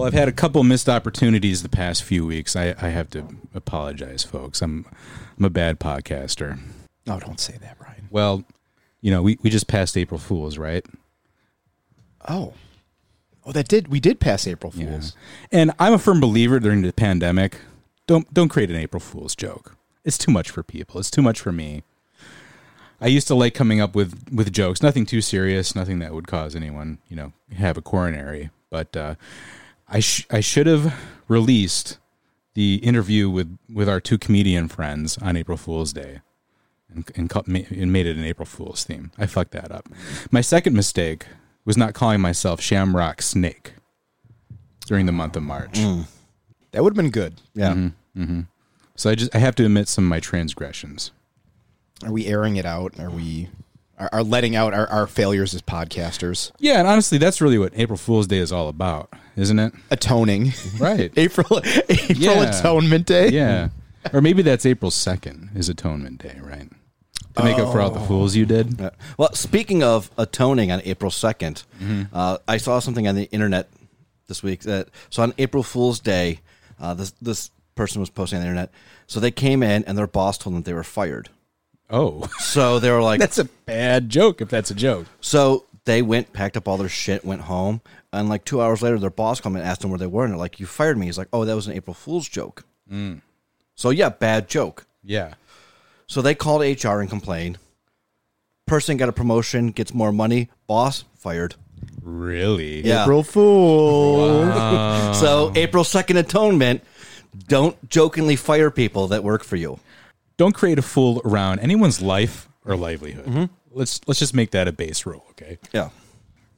Well, I've had a couple missed opportunities the past few weeks. I, I have to apologize, folks. I'm I'm a bad podcaster. No, don't say that, Brian. Well, you know, we, we just passed April Fools, right? Oh, oh, that did we did pass April Fools? And I'm a firm believer during the pandemic, don't don't create an April Fool's joke. It's too much for people. It's too much for me. I used to like coming up with with jokes, nothing too serious, nothing that would cause anyone, you know, have a coronary. But uh, I sh- I should have released the interview with with our two comedian friends on April Fool's Day, and and, ca- and made it an April Fool's theme. I fucked that up. My second mistake was not calling myself Shamrock Snake during the month of March. Mm. That would have been good. Yeah. Mm-hmm. Mm-hmm. So I just I have to admit some of my transgressions. Are we airing it out? Are we are, are letting out our, our failures as podcasters? Yeah, and honestly, that's really what April Fool's Day is all about, isn't it? Atoning. Right. April April Yeah. Atonement Day. yeah. Or maybe that's April 2nd is Atonement Day, right? To make up for all the fools you did. Well, speaking of atoning on April 2nd, uh, I saw something on the internet this week that so on April Fool's Day, uh, this this person was posting on the internet. So they came in and their boss told them they were fired. Oh, So they were like, that's a bad joke if that's a joke. so they went, packed up all their shit, went home, and like two hours later, their boss came and asked them where they were, and they're like, "You fired me." He's like, "Oh, that was an April Fool's joke." Mm. So yeah, bad joke. Yeah. So they called HR and complained. Person got a promotion, gets more money. Boss fired. Really? Yeah. April Fool. So April second atonement. Don't jokingly fire people that work for you. Don't create a fool around anyone's life or livelihood. Mm-hmm. Let's let's just make that a base rule, okay? Yeah.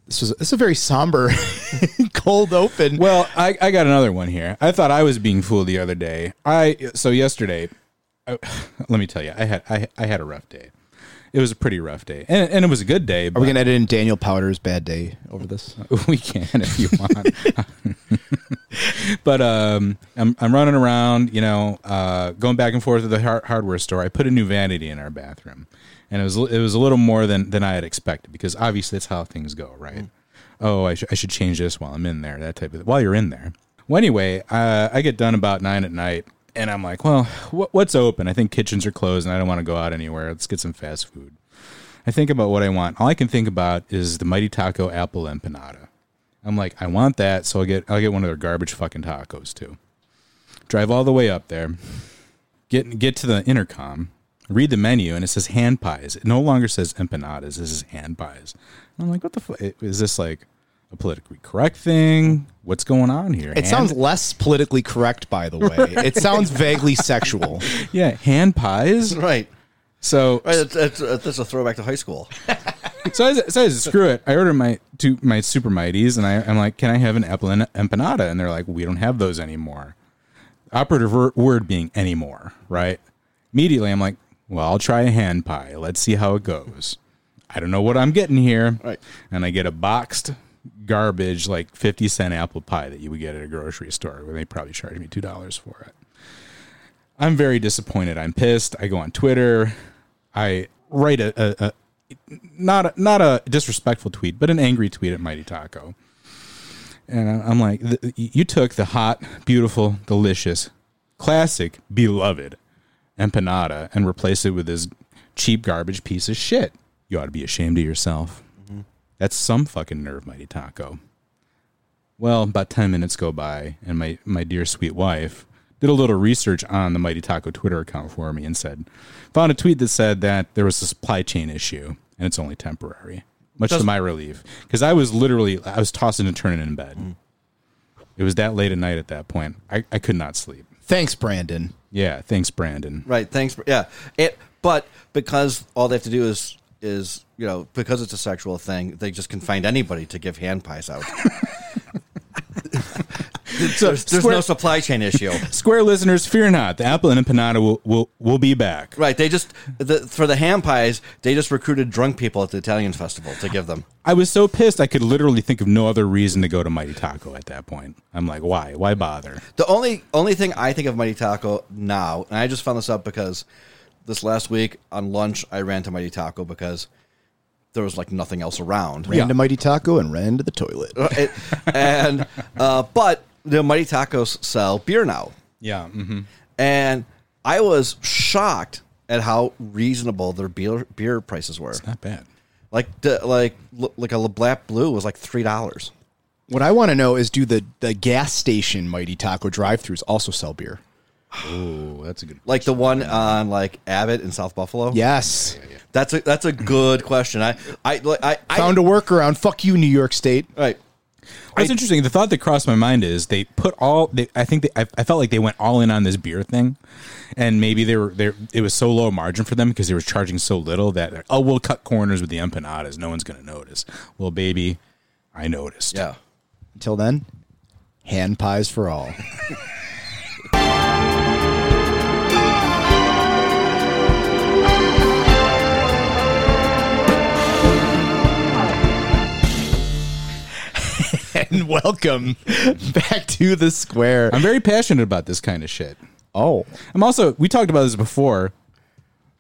This was this is a very somber, cold open. Well, I, I got another one here. I thought I was being fooled the other day. I so yesterday, I, let me tell you, I had I, I had a rough day. It was a pretty rough day, and, and it was a good day. Are But we gonna edit in Daniel Powter's bad day over this? we can if you want. but um, I'm I'm running around, you know, uh, going back and forth to the har- hardware store. I put a new vanity in our bathroom, and it was it was a little more than than I had expected because obviously that's how things go, right? Oh, I, sh- I should change this while I'm in there. That type of while you're in there. Well, anyway, uh, I get done about nine at night, and I'm like, well, what, what's open? I think kitchens are closed, and I don't want to go out anywhere. Let's get some fast food. I think about what I want. All I can think about is the Mighty Taco apple empanada. I'm like, I want that, so I'll get I'll get one of their garbage fucking tacos too. Drive all the way up there, get get to the intercom, read the menu, and it says hand pies. It no longer says empanadas. This is hand pies. I'm like, what the fuck? Is this like a politically correct thing? What's going on here? It Hand- sounds less politically correct, by the way. It sounds vaguely sexual. yeah, hand pies. Right. So Right. It's, it's, it's a throwback to high school. so I, so said, screw it. I ordered my two my super mighties, and I, I'm like, can I have an apple empanada? And they're like, we don't have those anymore. Operative word being anymore, right? Immediately, I'm like, well, I'll try a hand pie. Let's see how it goes. I don't know what I'm getting here, Right. And I get a boxed garbage like 50 cent apple pie that you would get at a grocery store where they probably charge me two dollars for it. I'm very disappointed. I'm pissed. I go on Twitter. I write a, a not a, not a disrespectful tweet, but an angry tweet at Mighty Taco. And I'm like, you took the hot, beautiful, delicious, classic, beloved empanada and replaced it with this cheap garbage piece of shit. You ought to be ashamed of yourself. Mm-hmm. That's some fucking nerve, Mighty Taco. Well, about 10 minutes go by, and my, my dear sweet wife did a little research on the Mighty Taco Twitter account for me and said, found a tweet that said that there was a supply chain issue and it's only temporary. Much to my relief, because I was literally I was tossing and turning in bed. Mm. It was that late at night at that point. I, I could not sleep. Thanks, Brandon. Yeah, thanks, Brandon. Right. Thanks. Yeah. It. But because all they have to do is is you know because it's a sexual thing, they just can find anybody to give hand pies out. there's there's no supply chain issue. Square listeners, fear not. The apple and empanada will will, will be back. Right. They just the, for the ham pies, they just recruited drunk people at the Italian festival to give them. I was so pissed I could literally think of no other reason to go to Mighty Taco at that point. I'm like, why? Why bother? The only only thing I think of Mighty Taco now, and I just found this out because this last week on lunch I ran to Mighty Taco because there was like nothing else around. Ran to Mighty Taco and ran to the toilet. It- and uh, but the Mighty Tacos sell beer now, Yeah. hmm and I was shocked at how reasonable their beer beer prices were. It's not bad. Like the, like like a Labatt Blue was like three dollars. What I want to know is do the, the gas station Mighty Taco drive throughs also sell beer? Oh, that's a good. Like the one on like Abbott in South Buffalo. Yes. that's a that's a good question. I I I, I Found a workaround. Fuck you, New York State. right. What's interesting, the thought that crossed my mind is they put all. They, I think they, I, I felt like they went all in on this beer thing, and maybe they were there. It was so low margin for them because they were charging so little that oh, we'll cut corners with the empanadas. No one's going to notice. Well, baby, I noticed. Yeah. Until then, hand pies for all. welcome back to the square. I'm very passionate about this kind of shit. Oh, I'm also. We talked about this before.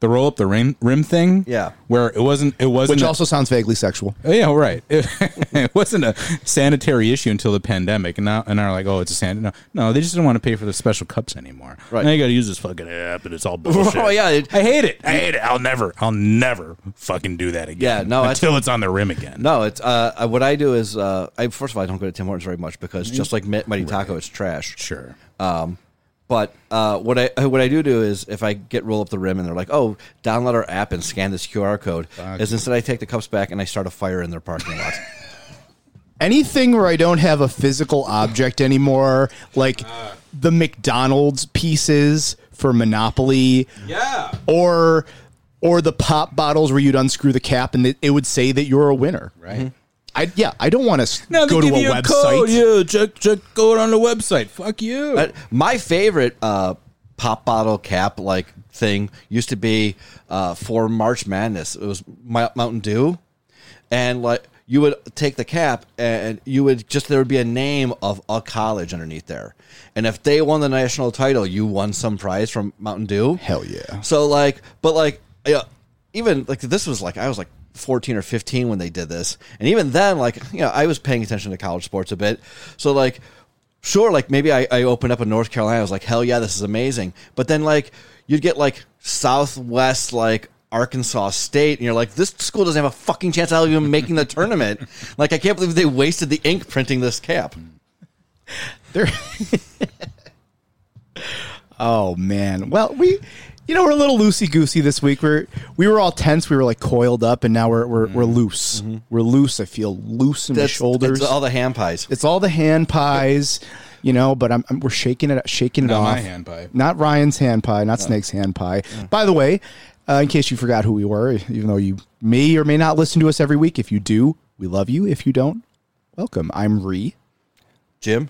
The roll up the rim, rim thing. Yeah. Where it wasn't. It wasn't. which a- also sounds vaguely sexual. Oh, yeah, right. It, it wasn't a sanitary issue until the pandemic, and now and are like, oh, it's a san. No, no, they just didn't want to pay for the special cups anymore. Right. Now you got to use this fucking app, and it's all bullshit. Oh, yeah, it- I hate it. I hate it. I'll never, I'll never fucking do that again. Yeah, no, until it's on the rim again. No, it's uh, what I do is uh, I first of all I don't go to Tim Hortons very much because just like Mi- Mighty Taco, it's trash. Sure. Um, but uh, what I what I do do is if I get roll up the rim and they're like, "Oh, download our app and scan this QR code," is instead I take the cups back and I start a fire in their parking lot. anything where I don't have a physical object anymore, like the McDonald's pieces for Monopoly, Yeah. or or the pop bottles where you'd unscrew the cap and it, it would say that you're a winner. Right. I yeah, I don't want to Now go they to give a you website. code. Yeah, check check code on the website. Fuck you. Uh, my favorite uh, pop bottle cap like thing used to be uh, for March Madness. It was Mi- Mountain Dew, and like you would take the cap and you would just there would be a name of a college underneath there, and if they won the national title, you won some prize from Mountain Dew. Hell yeah. So like, but like, yeah, even like this was like I was like 14 or 15 when they did this, and even then, like, you know, I was paying attention to college sports a bit. So like, sure, like maybe I, I opened up in North Carolina. I was like, hell yeah, this is amazing. But then like you'd get like Southwest like. Arkansas State, and you're like, this school doesn't have a fucking chance of even making the tournament. Like, I can't believe they wasted the ink printing this cap. There. oh man. Well, we, you know, we're a little loosey goosey this week. We're we were all tense. We were like coiled up, and now we're we're, we're mm-hmm. loose. Mm-hmm. We're loose. I feel loose in my shoulders. it's all the hand pies. It's all the hand pies, you know. But I'm, I'm we're shaking it, shaking it Not off. my hand pie. not Ryan's hand pie, not Snake's hand pie. Mm. By the way, uh, in case you forgot who we were, even though you may or may not listen to us every week, if you do, we love you. If you don't, welcome. I'm Ree Jim,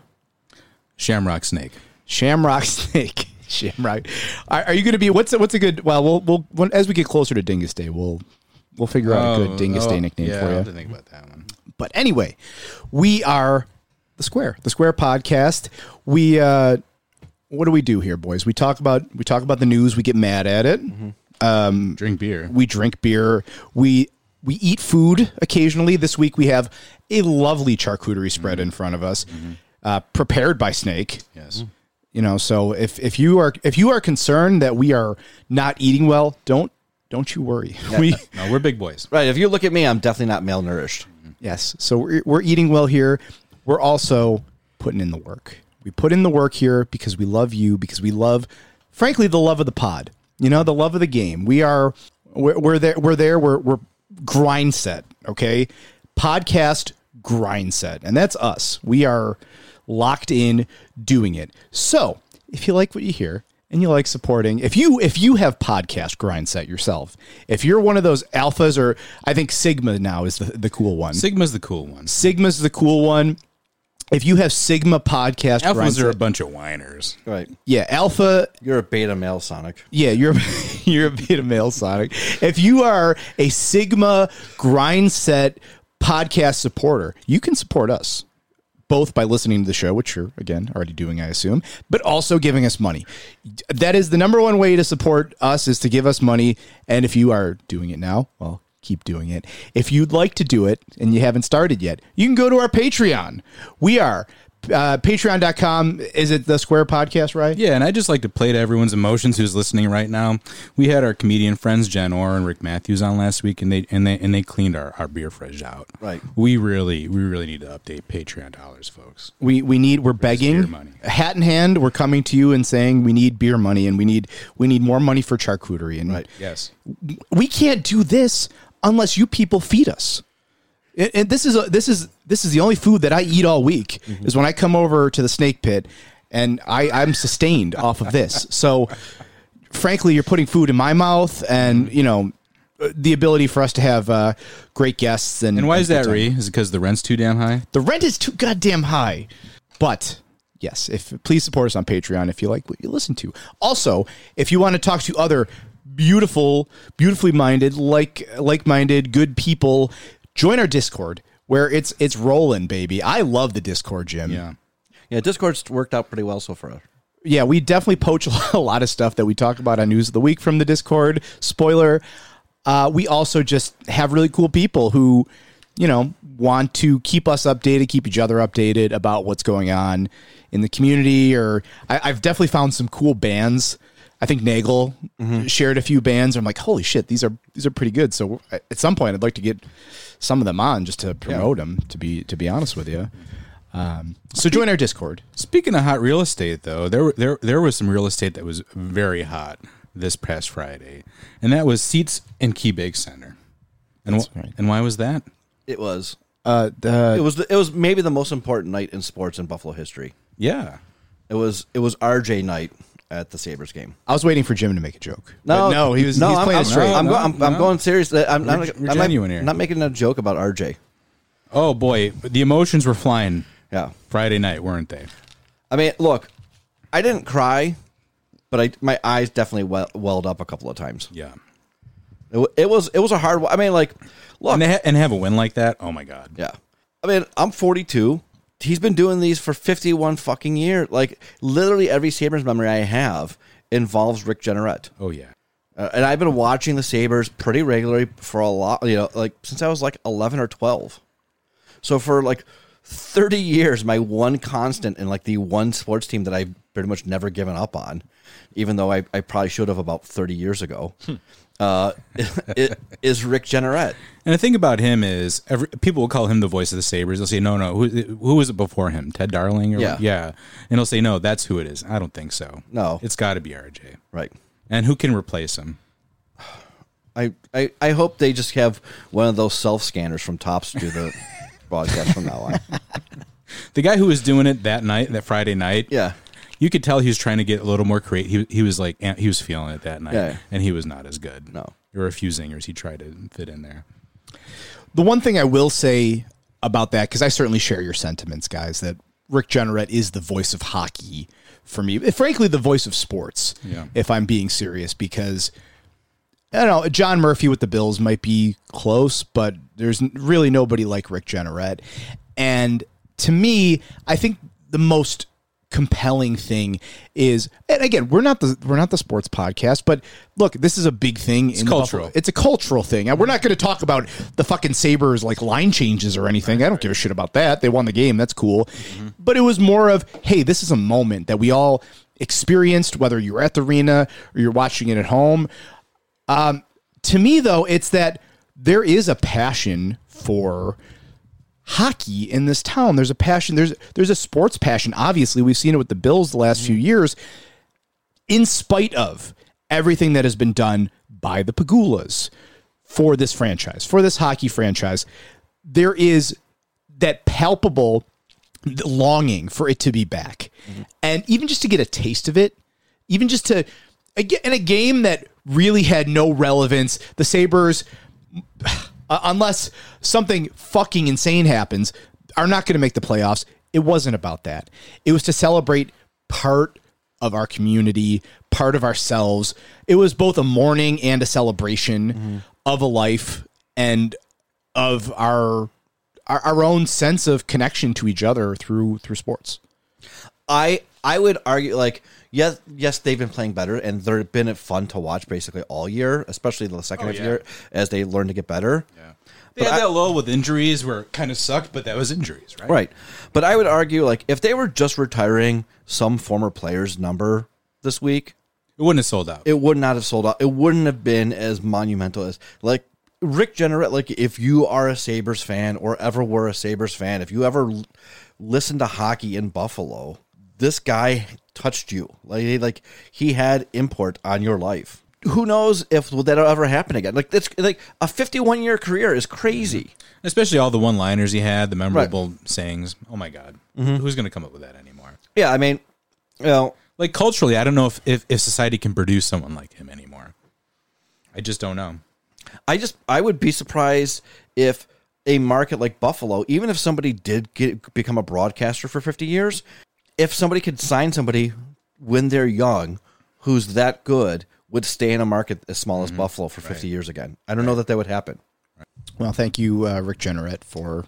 Shamrock Snake. Shamrock Snake. Shamrock. Are, are you going to be? What's a, what's a good? Well, we'll we'll when, as we get closer to Dingus Day, we'll we'll figure out a good Dingus Day nickname Oh, yeah, for you. have to think about that one. But anyway, we are the Square, the Square podcast. We uh what do we do here, boys? We talk about we talk about the news, we get mad at it. um Drink beer. We drink beer. We we eat food occasionally. This week we have a lovely charcuterie spread in front of us, uh, prepared by Snake. yes. You know, so if if you are if you are concerned that we are not eating well, don't don't you worry. We No, we're big boys. right? If you look at me, I'm definitely not malnourished. Mm-hmm. Yes. So we're, we're eating well here. We're also putting in the work. We put in the work here because we love you, because we love, frankly, the love of the pod. You know, the love of the game. We are, we're, we're there. We're there. We're, we're grind set. Okay. Podcast grind set. And that's us. We are locked in doing it. So if you like what you hear, and you like supporting if you if you have podcast grind set yourself if you're one of those alphas or i think sigma now is the, the cool one Sigma's the cool one. sigma's the cool one if you have sigma podcast grind Alphas are a bunch of whiners. Right. yeah alpha You're a beta male Sonic. yeah you're you're a beta male sonic if you are a sigma grind set podcast supporter you can support us both by listening to the show, which you're again already doing, I assume, but also giving us money. That is the number one way to support us is to give us money. And if you are doing it now, well, keep doing it. If you'd like to do it and you haven't started yet, you can go to our Patreon. We are Uh, Patreon.com. Is it the Square Podcast, right? Yeah, and I just like to play to everyone's emotions who's listening right now. We had our comedian friends Jen Orr and Rick Matthews on last week, and they and they and they cleaned our, our beer fridge out. Right. We really we really need to update Patreon dollars, folks. We we need we're beer begging money. hat in hand. We're coming to you and saying we need beer money and we need we need more money for charcuterie and Right. Yes. we can't do this unless you people feed us. And and this is a, this is this is the only food that I eat all week is when I come over to the snake pit and I I'm sustained off of this. So frankly, you're putting food in my mouth and you know the ability for us to have uh, great guests and And why is that. Ree? Is it because the rent's too damn high? The rent is too goddamn high. But yes, if please support us on Patreon if you like what you listen to. Also, if you want to talk to other beautiful, beautifully minded, like like-minded, good people, join our Discord where it's it's rolling, baby. I love the Discord, Jim. Yeah. Yeah, Discord's worked out pretty well so far. yeah, we definitely poach a lot of stuff that we talk about on News of the Week from the Discord. Spoiler. Uh, we also just have really cool people who, you know, want to keep us updated, keep each other updated about what's going on in the community. Or I, I've definitely found some cool bands. I think Nagel shared a few bands. I'm like, holy shit, these are these are pretty good. So at some point, I'd like to get some of them on just to promote them. To be to be honest with you. Um, so join our Discord. Speaking of hot real estate, though, there there there was some real estate that was very hot this past Friday, and that was seats in KeyBank Center. And wh- right. and why was that? It was. Uh, the, It was. The, it was maybe the most important night in sports in Buffalo history. Yeah, It was. It was RJ night at the Sabres game. I was waiting for Jim to make a joke. No, But no, he was. No, he's I'm, playing I'm, it straight. I'm, No, go- I'm, I'm going serious. Uh, I'm, I'm, We're- not- we're I'm not- genuine here. not making a joke about RJ. Oh boy, the emotions were flying Yeah. Friday night, weren't they? I mean, look, I didn't cry, but I my eyes definitely well, welled up a couple of times. Yeah. It, it was it was a hard. I mean, like, look, And, ha- and have a win like that. Oh my god. yeah. I mean, I'm 42. He's been doing these for 51 fucking years. Like, literally every Sabres memory I have involves Rick Jeanneret. Oh yeah. Uh, and I've been watching the Sabres pretty regularly for a lot, you know, like since I was like 11 or 12. So for like 30 years, my one constant and like the one sports team that I've pretty much never given up on, even though I, I probably should have about 30 years ago, uh, it, is Rick Jeanneret. And the thing about him is, every, people will call him the voice of the Sabres. They'll say, "No, no, who, who was it before him? Ted Darling?" Or Yeah. what? yeah. And he'll say, "No, that's who it is." I don't think so. No. it's got to be RJ. Right. And who can replace him? I, I, I hope they just have one of those self scanners from Tops to do the broadcast from now on. The guy who was doing it that night, that Friday night. Yeah. You could tell he was trying to get a little more creative. He, he was like, he was feeling it that night, Yeah. and he was not as good. No. there were a few zingers he tried to fit in there. The one thing I will say about that, because I certainly share your sentiments, guys, that Rick Jeanneret is the voice of hockey for me. Eh, frankly, the voice of sports, Yeah. if I'm being serious, because I don't know, John Murphy with the Bills might be close, but there's really nobody like Rick Jeanneret. And to me, I think the most compelling thing is and again we're not the we're not the sports podcast but look this is a big thing it's in cultural. It's a cultural thing. And we're not going to talk about the fucking Sabres like line changes or anything. I don't give a shit about that. They won the game. That's cool. But it was more of hey this is a moment that we all experienced whether you're at the arena or you're watching it at home. Um, to me though it's that there is a passion for hockey in this town. There's a passion there's there's a sports passion. Obviously we've seen it with the bills the last few years. In spite of everything that has been done by the Pegulas for this franchise, for this hockey franchise, there is that palpable longing for it to be back. Mm-hmm. And even just to get a taste of it, even just to again in a game that really had no relevance, the Sabres uh, unless something fucking insane happens, are not going to make the playoffs. It wasn't about that. It was to celebrate part of our community, part of ourselves. It was both a mourning and a celebration of a life and of our, our our own sense of connection to each other through through sports. I I would argue like yes yes they've been playing better and they've been fun to watch basically all year, especially the second oh, half yeah. year as they learn to get better. Yeah. They had that lull with injuries where it kind of sucked, but that was injuries, right? Right. But I would argue, like, if they were just retiring some former player's number this week, It wouldn't have sold out. it would not have sold out. It wouldn't have been as monumental as, like, Rick Jeanneret. Like, if you are a Sabres fan or ever were a Sabres fan, if you ever l- listened to hockey in Buffalo, this guy touched you. Like, he- like he had import on your life. Who knows if that'll ever happen again? Like, it's like a 51 year career is crazy. Mm-hmm. Especially all the one liners he had, the memorable sayings. Oh my God. Mm-hmm. Who's going to come up with that anymore? Yeah, I mean, you know, Like culturally, I don't know if, if, if society can produce someone like him anymore. I just don't know. I just I would be surprised if a market like Buffalo, even if somebody did get, become a broadcaster for 50 years, if somebody could sign somebody when they're young who's that good would stay in a market as small as Buffalo for 50 years again. I don't know that that would happen. Well, thank you, uh, Rick Jeanneret, for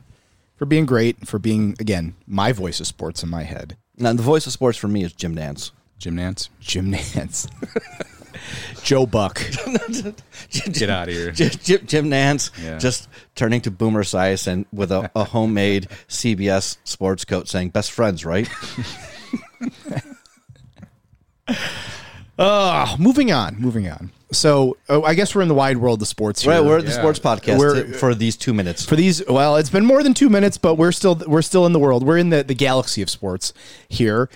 for being great, for being again my voice of sports in my head. Now, the voice of sports for me is Jim Nantz. Jim Nantz, Jim Nantz, Joe Buck. get out of here. Jim, Jim, Jim Nantz Yeah. just turning to Boomer Esiason with a, a homemade CBS sports coat saying "best friends," right? Uh, moving on, moving on. So, oh, I guess we're in the wide world of sports here. right, we're at the Yeah. sports podcast We're- to- for these two minutes. for these well it's been more than two minutes but we're still we're still in the world we're in the, the galaxy of sports here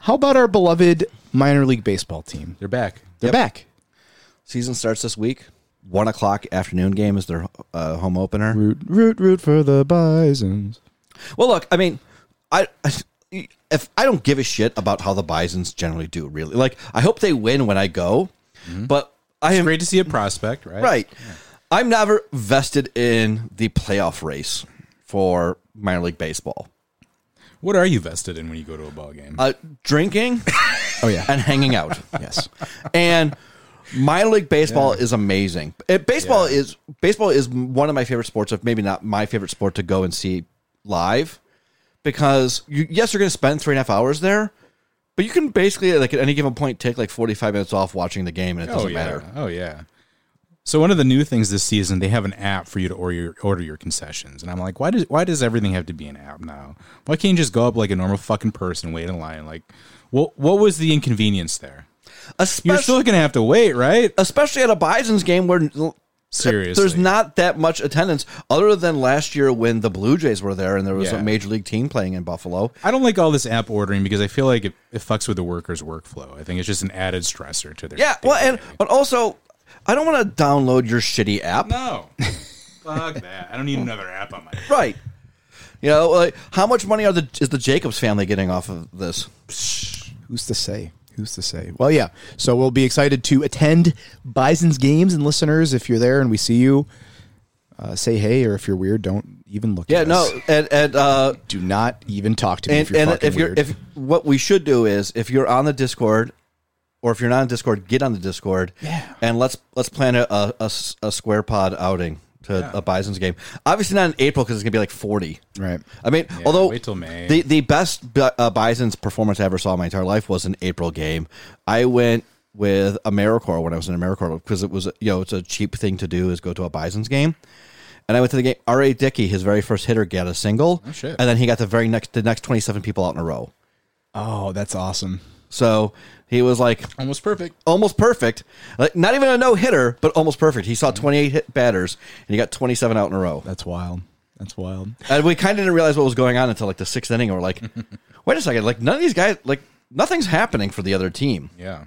how about our beloved minor league baseball team They're back. they're Yep. back Season starts this week. One o'clock afternoon game is their uh, home opener. root root root for the bisons Well, look, I mean, I if I don't give a shit about how the Bison's generally do, really. Like, I hope they win when I go, but I am Great to see a prospect, right? right. I'm never vested in the playoff race for minor league baseball. What are you vested in when you go to a ball game? Uh, drinking oh yeah and hanging out. yes and minor league baseball is amazing. It, baseball is baseball is one of my favorite sports. If maybe not my favorite sport to go and see live, because you, yes, you're going to spend three and a half hours there, but you can basically like at any given point take like 45 minutes off watching the game, and it oh, doesn't oh yeah. matter. Oh yeah. So one of the new things this season, they have an app for you to order your, order your concessions, and I'm like, why does why does everything have to be an app now? Why can't you just go up like a normal fucking person, wait in line? Like, what what was the inconvenience there? You're still gonna have to wait, right? especially at a Bison's game where Seriously. there's not that much attendance other than last year when the Blue Jays were there and there was Yeah. a major league team playing in Buffalo. I don't like all this app ordering because I feel like it, it fucks with the workers' workflow. I think it's just an added stressor to their. Yeah, well, and but also, I don't want to download your shitty app. no, fuck that. I don't need another app on my. Right. You know, like how much money are the is the Jacobs family getting off of this? Who's to say who's to say well yeah so we'll be excited to attend bison's games and listeners if you're there and we see you uh, say hey or if you're weird don't even look Yeah, at no, us. and and uh, do not even talk to me and if you're and if you're if what we should do is if you're on the Discord, or if you're not on Discord, get on the Discord. Yeah. and let's let's plan a a square pod outing to a Bison's game. Obviously not in April because it's gonna be like forty. right I mean, although wait till May. the the best bi- uh, Bison's performance I ever saw in my entire life was an April game. I went with AmeriCorps when I was in AmeriCorps because it was you know it's a cheap thing to do is go to a Bison's game. And I went to the game. R. A. Dickey, his very first hitter, got a single, Oh, shit. and then he got the very next the next twenty seven people out in a row. oh that's awesome So he was like Almost perfect. almost perfect, like not even a no hitter, but almost perfect. He saw twenty eight hit batters, and he got twenty seven out in a row. that's wild that's wild And we kind of didn't realize what was going on until like the sixth inning. And we're like, wait a second, like none of these guys, like nothing's happening for the other team. Yeah.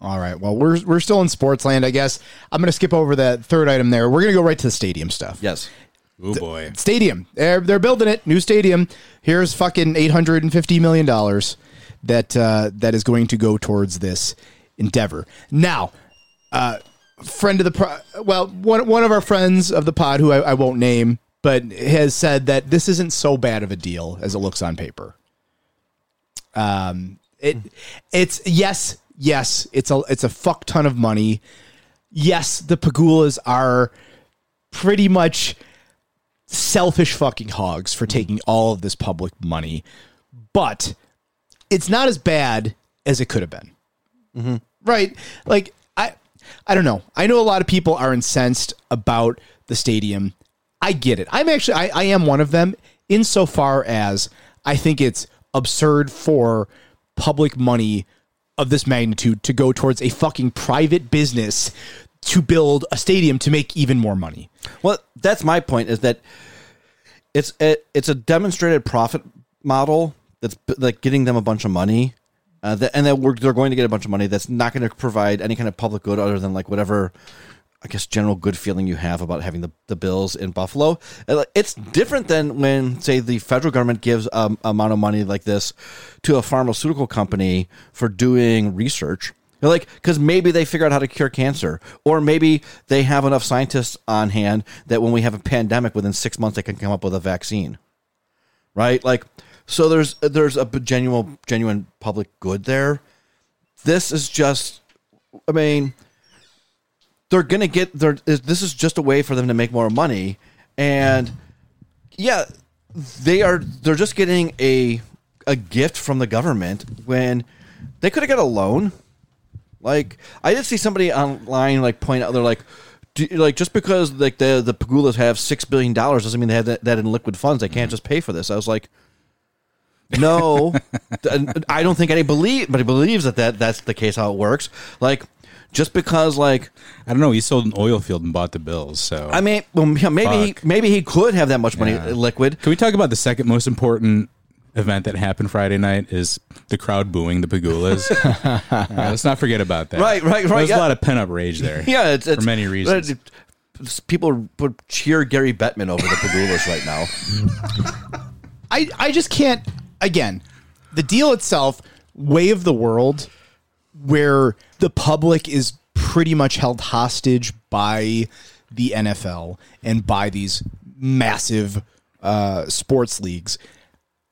All right. Well, we're we're still in sports land, I guess. I'm going to skip over that third item there. We're going to go right to the stadium stuff. Yes. Oh boy. Stadium. They're they're building it. New stadium. Here's fucking 850 million dollars that uh, that is going to go towards this endeavor. Now, uh, friend of the pro- well, one one of our friends of the pod who I, I won't name, but has said that this isn't so bad of a deal as it looks on paper. Um, it it's yes, yes, it's a it's a fuck ton of money. Yes, the Pegulas are pretty much selfish fucking hogs for taking all of this public money, but it's not as bad as it could have been. Mm-hmm. Right? Like I I don't know. I know a lot of people are incensed about the stadium. I get it. I'm actually I, I am one of them insofar as I think it's absurd for public money of this magnitude to go towards a fucking private business to build a stadium to make even more money. Well, that's my point. Is that it's a, it's a demonstrated profit model that's like getting them a bunch of money, uh, that, and that they're going to get a bunch of money that's not going to provide any kind of public good other than like whatever. I guess general good feeling you have about having the, the bills in Buffalo. It's different than when, say, the federal government gives um, amount of money like this to a pharmaceutical company for doing research. Like, because maybe they figure out how to cure cancer, or maybe they have enough scientists on hand that when we have a pandemic, within six months they can come up with a vaccine, right? Like, so there's there's a genuine genuine public good there. This is just, I mean, they're gonna get they're this is just a way for them to make more money, and yeah, they are they're just getting a a gift from the government when they could have got a loan. Like I did see somebody online like point out they're like. Do, like just because like the the Pegulas have six billion dollars doesn't mean they have that, that in liquid funds. They can't mm-hmm. just pay for this. I was like, no, I don't think any believe, but he believes that, that that's the case how it works. Like just because like I don't know. He sold an oil field and bought the Bills. So I mean, well, maybe he, maybe he could have that much money Yeah. liquid. Can we talk about the second most important event that happened Friday night? Is the crowd booing the Pegulas? Uh, let's not forget about that. Right, right, right, There's yeah. a lot of pent up rage there. Yeah, it's, it's for many reasons. it- it's- people would cheer Gary Bettman over the Pegulas right now. I, I just can't again the deal itself way of the world where the public is pretty much held hostage by the NFL and by these massive uh, sports leagues.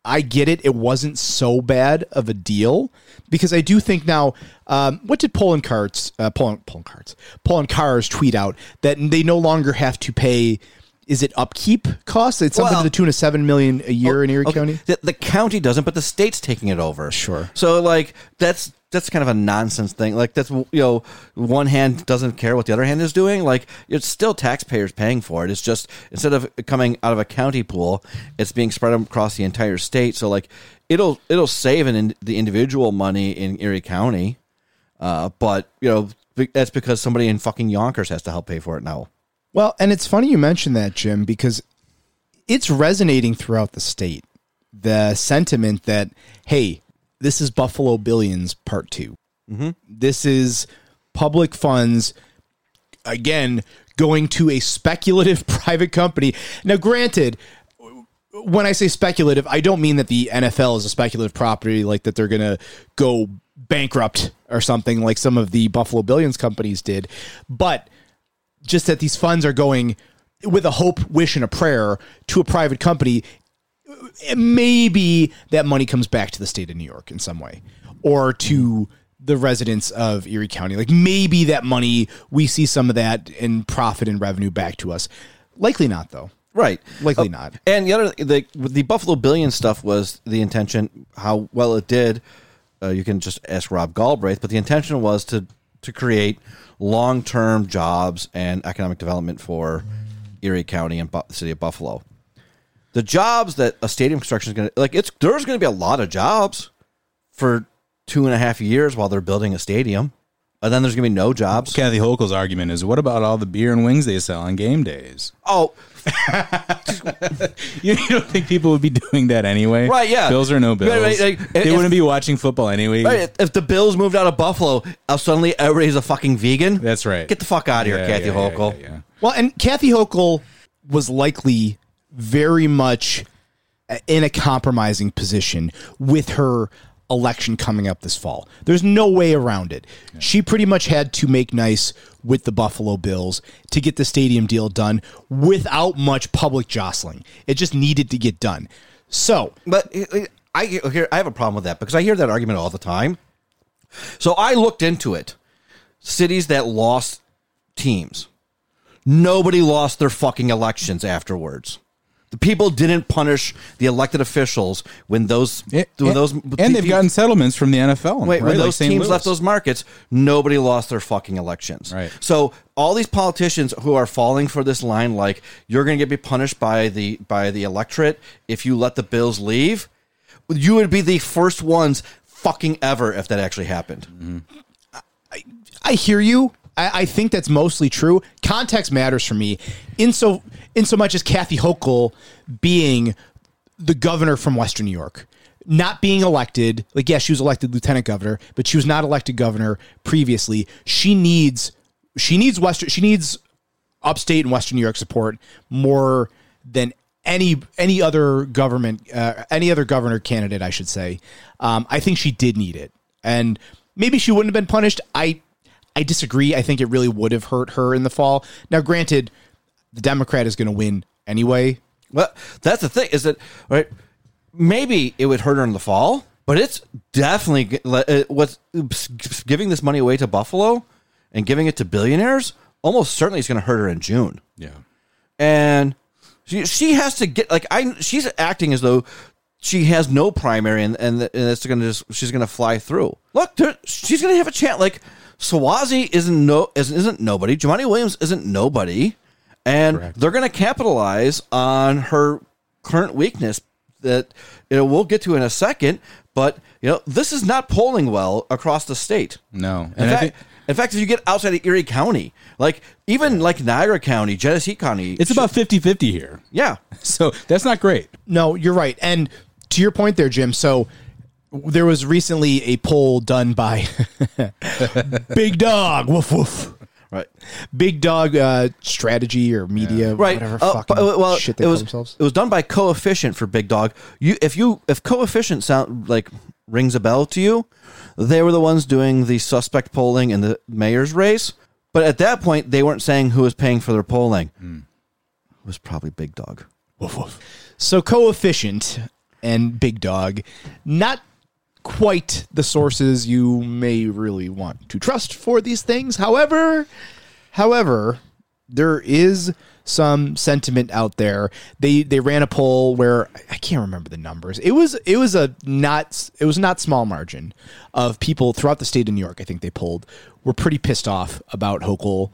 I get it. It wasn't so bad of a deal because I do think now. Um, what did Poloncarz, uh, Poland, Poloncarz, Poland Cars tweet out that they no longer have to pay? Is it upkeep costs? It's something Well- to the tune of seven million a year in Erie Okay, County. The, the county doesn't, but the state's taking it over. Sure. So like that's that's kind of a nonsense thing. Like that's you know one hand doesn't care what the other hand is doing. Like it's still taxpayers paying for it. It's just instead of coming out of a county pool, it's being spread across the entire state. So like it'll it'll save an in, the individual money in Erie County, uh, but you know that's because somebody in fucking Yonkers has to help pay for it now. Well, and it's funny you mentioned that, Jim, because it's resonating throughout the state. The sentiment that, hey, this is Buffalo Billions Part 2. Mm-hmm. This is public funds, again, going to a speculative private company. Now, granted, when I say speculative, I don't mean that the NFL is a speculative property, like that they're going to go bankrupt or something like some of the Buffalo Billions companies did, but just that these funds are going with a hope, wish, and a prayer to a private company. Maybe that money comes back to the state of New York in some way or to the residents of Erie County. Like maybe that money, we see some of that in profit and revenue back to us. Likely not, though. Right. Likely Uh, not. And the other the the Buffalo Billion stuff was the intention. How well it did, uh, you can just ask Rob Galbraith. But the intention was to to create long term jobs and economic development for Erie County and the city of Buffalo. The jobs that a stadium construction is going to like it's there's going to be a lot of jobs for two and a half years while they're building a stadium, and then there's going to be no jobs. Kathy Hochul's argument is, what about all the beer and wings they sell on game days? Oh, You, you don't think people would be doing that anyway? Right, yeah. Bills or no bills. Right, right, like, they if- wouldn't be watching football anyway. Right, if the Bills moved out of Buffalo, uh, suddenly everybody's a fucking vegan. That's right. Get the fuck out of here, Yeah, Kathy yeah, yeah, Hochul. yeah, yeah. Well, and Kathy Hochul was likely very much in a compromising position with her election coming up this fall. There's no way around it. She pretty much had to make nice with the Buffalo Bills to get the stadium deal done without much public jostling. It just needed to get done. So, But uh, I here I have a problem with that because I hear that argument all the time. So I looked into it. Cities that lost teams, nobody lost their fucking elections afterwards. The people didn't punish the elected officials when those and, when those and they've te- gotten settlements from the NFL. Wait, right? when those St. teams Louis. left those markets, nobody lost their fucking elections. Right. So all these politicians who are falling for this line, like you're going to get be punished by the by the electorate if you let the Bills leave, you would be the first ones fucking ever if that actually happened. Mm-hmm. I hear you. I, I think that's mostly true. Context matters for me, in so in so much as Kathy Hochul being the governor from Western New York, not being elected. Like, yeah, she was elected lieutenant governor, but she was not elected governor previously. She needs she needs Western she needs upstate and Western New York support more than any any other government uh, any other governor candidate I should say. Um, I think she did need it, and maybe she wouldn't have been punished. I I disagree. I think it really would have hurt her in the fall. Now, granted, the Democrat is going to win anyway. Well, that's the thing is that right. Maybe it would hurt her in the fall, but it's definitely uh, what's giving this money away to Buffalo and giving it to billionaires. Almost certainly, is going to hurt her in June. Yeah. and she she has to get like I she's acting as though she has no primary and and, and it's gonna just she's gonna fly through. Look, there, she's gonna have a chance. Like Suozzi isn't no isn't, isn't nobody. Jumaane Williams isn't nobody, and Correct. they're gonna capitalize on her current weakness that you know we'll get to in a second. But you know this is not polling well across the state. No. In And I fact, think in fact, if you get outside of Erie County, like even like Niagara County, Genesee County, it's about 50 50 here. yeah. So that's not great. No, you're right. And to your point there, Jim. So there was recently a poll done by Big Dog. Woof woof. Right. Big Dog uh, Strategy or Media, right. whatever Uh, fucking but, well, shit they it call was themselves. it was done by Coefficient for Big Dog. You if you if Coefficient sound like rings a bell to you, they were the ones doing the suspect polling in the mayor's race. But at that point, they weren't saying who was paying for their polling. It was probably Big Dog. So coefficient and big dog, not quite the sources you may really want to trust for these things. However, however, there is some sentiment out there. They they ran a poll where I can't remember the numbers. It was it was a not it was not small margin of people throughout the state of New York. I think they polled were pretty pissed off about Hochul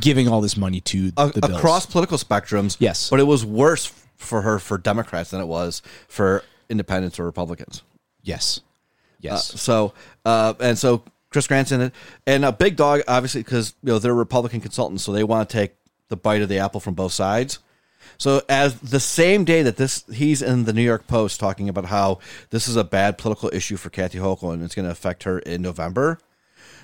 giving all this money to A- Bills. across political spectrums. Yes. but it was worse for her for Democrats than it was for Independents or Republicans. Yes. Yes. So uh, and so Chris Granson and uh, Big Dog obviously because you know they're Republican consultants, so they want to take the bite of the apple from both sides. So as the same day that this he's in the New York Post talking about how this is a bad political issue for Kathy Hochul and it's going to affect her in November,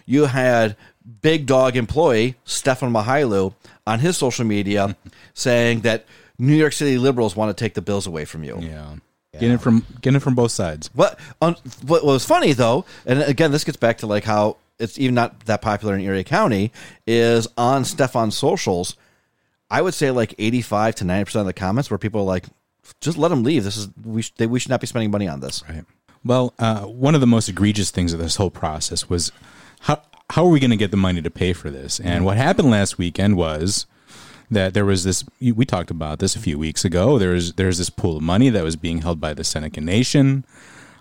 you had Big Dog employee Stefan Mychajliw on his social media saying that New York City liberals want to take the bills away from you. Yeah. Getting it from getting it from both sides. What on, what was funny though, and again, this gets back to like how it's even not that popular in Erie County, is on Stefan's socials. I would say like eighty-five to ninety percent of the comments where people are like, "Just let them leave. This is we sh- they, we should not be spending money on this." Right. Well, uh, one of the most egregious things of this whole process was how how are we going to get the money to pay for this? And what happened last weekend was that there was this. We talked about this a few weeks ago. There's there's this pool of money that was being held by the Seneca Nation.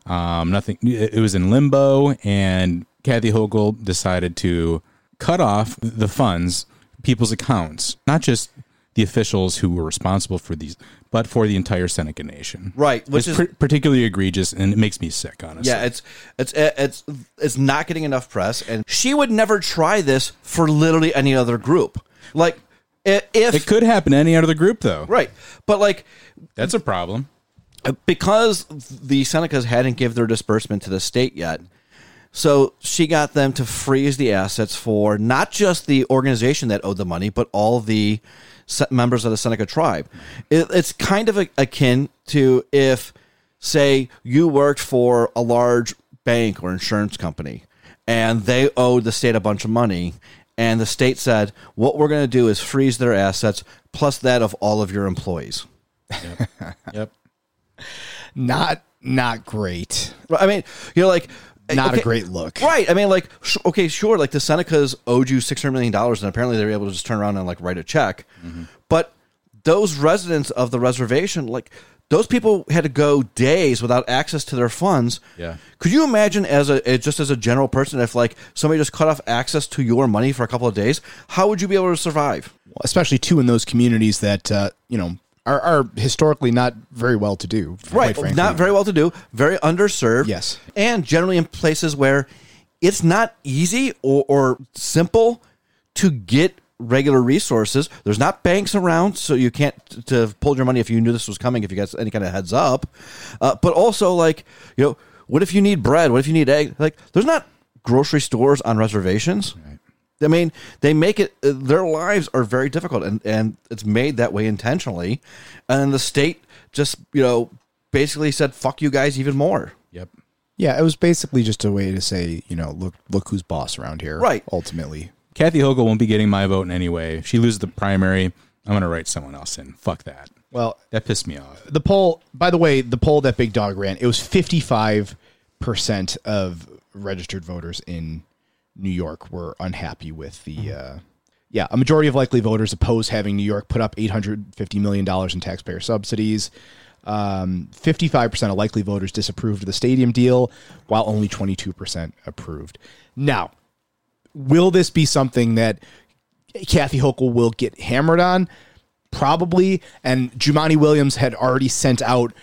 Um, nothing. It was in limbo, and Kathy Hochul decided to cut off the funds, people's accounts, not just the officials who were responsible for these, but for the entire Seneca Nation. Right, which Which is- is particularly egregious, and it makes me sick. Honestly, Yeah, it's it's it's it's not getting enough press, and she would never try this for literally any other group. Like if it could happen to any other group, though. right, but like That's a problem. because the Senecas hadn't give their disbursement to the state yet. So she got them to freeze the assets for not just the organization that owed the money, but all the members of the Seneca tribe. It, it's kind of a, akin to if, say, you worked for a large bank or insurance company and they owed the state a bunch of money. And the state said, what we're going to do is freeze their assets plus that of all of your employees. Yep. not not great. I mean, you're like Not okay, a great look. right? I mean, like, sh- okay, sure, like the Senecas owed you six hundred million dollars, and apparently they were able to just turn around and like write a check, Mm-hmm. but those residents of the reservation, like those people had to go days without access to their funds. Yeah. Could you imagine as a just as a general person if like somebody just cut off access to your money for a couple of days, how would you be able to survive? especially too in those communities that uh, you know are, are historically not very well to do. Right. quite. Not very well to do, very underserved. Yes. And generally in places where it's not easy or, or simple to get regular resources. There's not banks around, so you can't t- to pull your money if you knew this was coming, if you got any kind of heads up. Uh, but also, like, you know, what if you need bread? What if you need egg? Like, there's not grocery stores on reservations. I mean, they make it. uh, Their lives are very difficult, and and it's made that way intentionally. And the state just you know basically said, "Fuck you guys," even more. Yep. Yeah, it was basically just a way to say, you know, look, look who's boss around here. Right. Ultimately, Kathy Hochul won't be getting my vote in any way. If she loses the primary, I'm going to write someone else in. Fuck that. well, That pissed me off. the poll. By the way, the poll that Big Dog ran, it was fifty-five percent of registered voters in New York were unhappy with the. Uh, yeah, a majority of likely voters oppose having New York put up eight hundred fifty million dollars in taxpayer subsidies. Um, 55% of likely voters disapproved of the stadium deal, while only 22% approved. Now, will this be something that Kathy Hochul will get hammered on? Probably. And Jumaane Williams had already sent out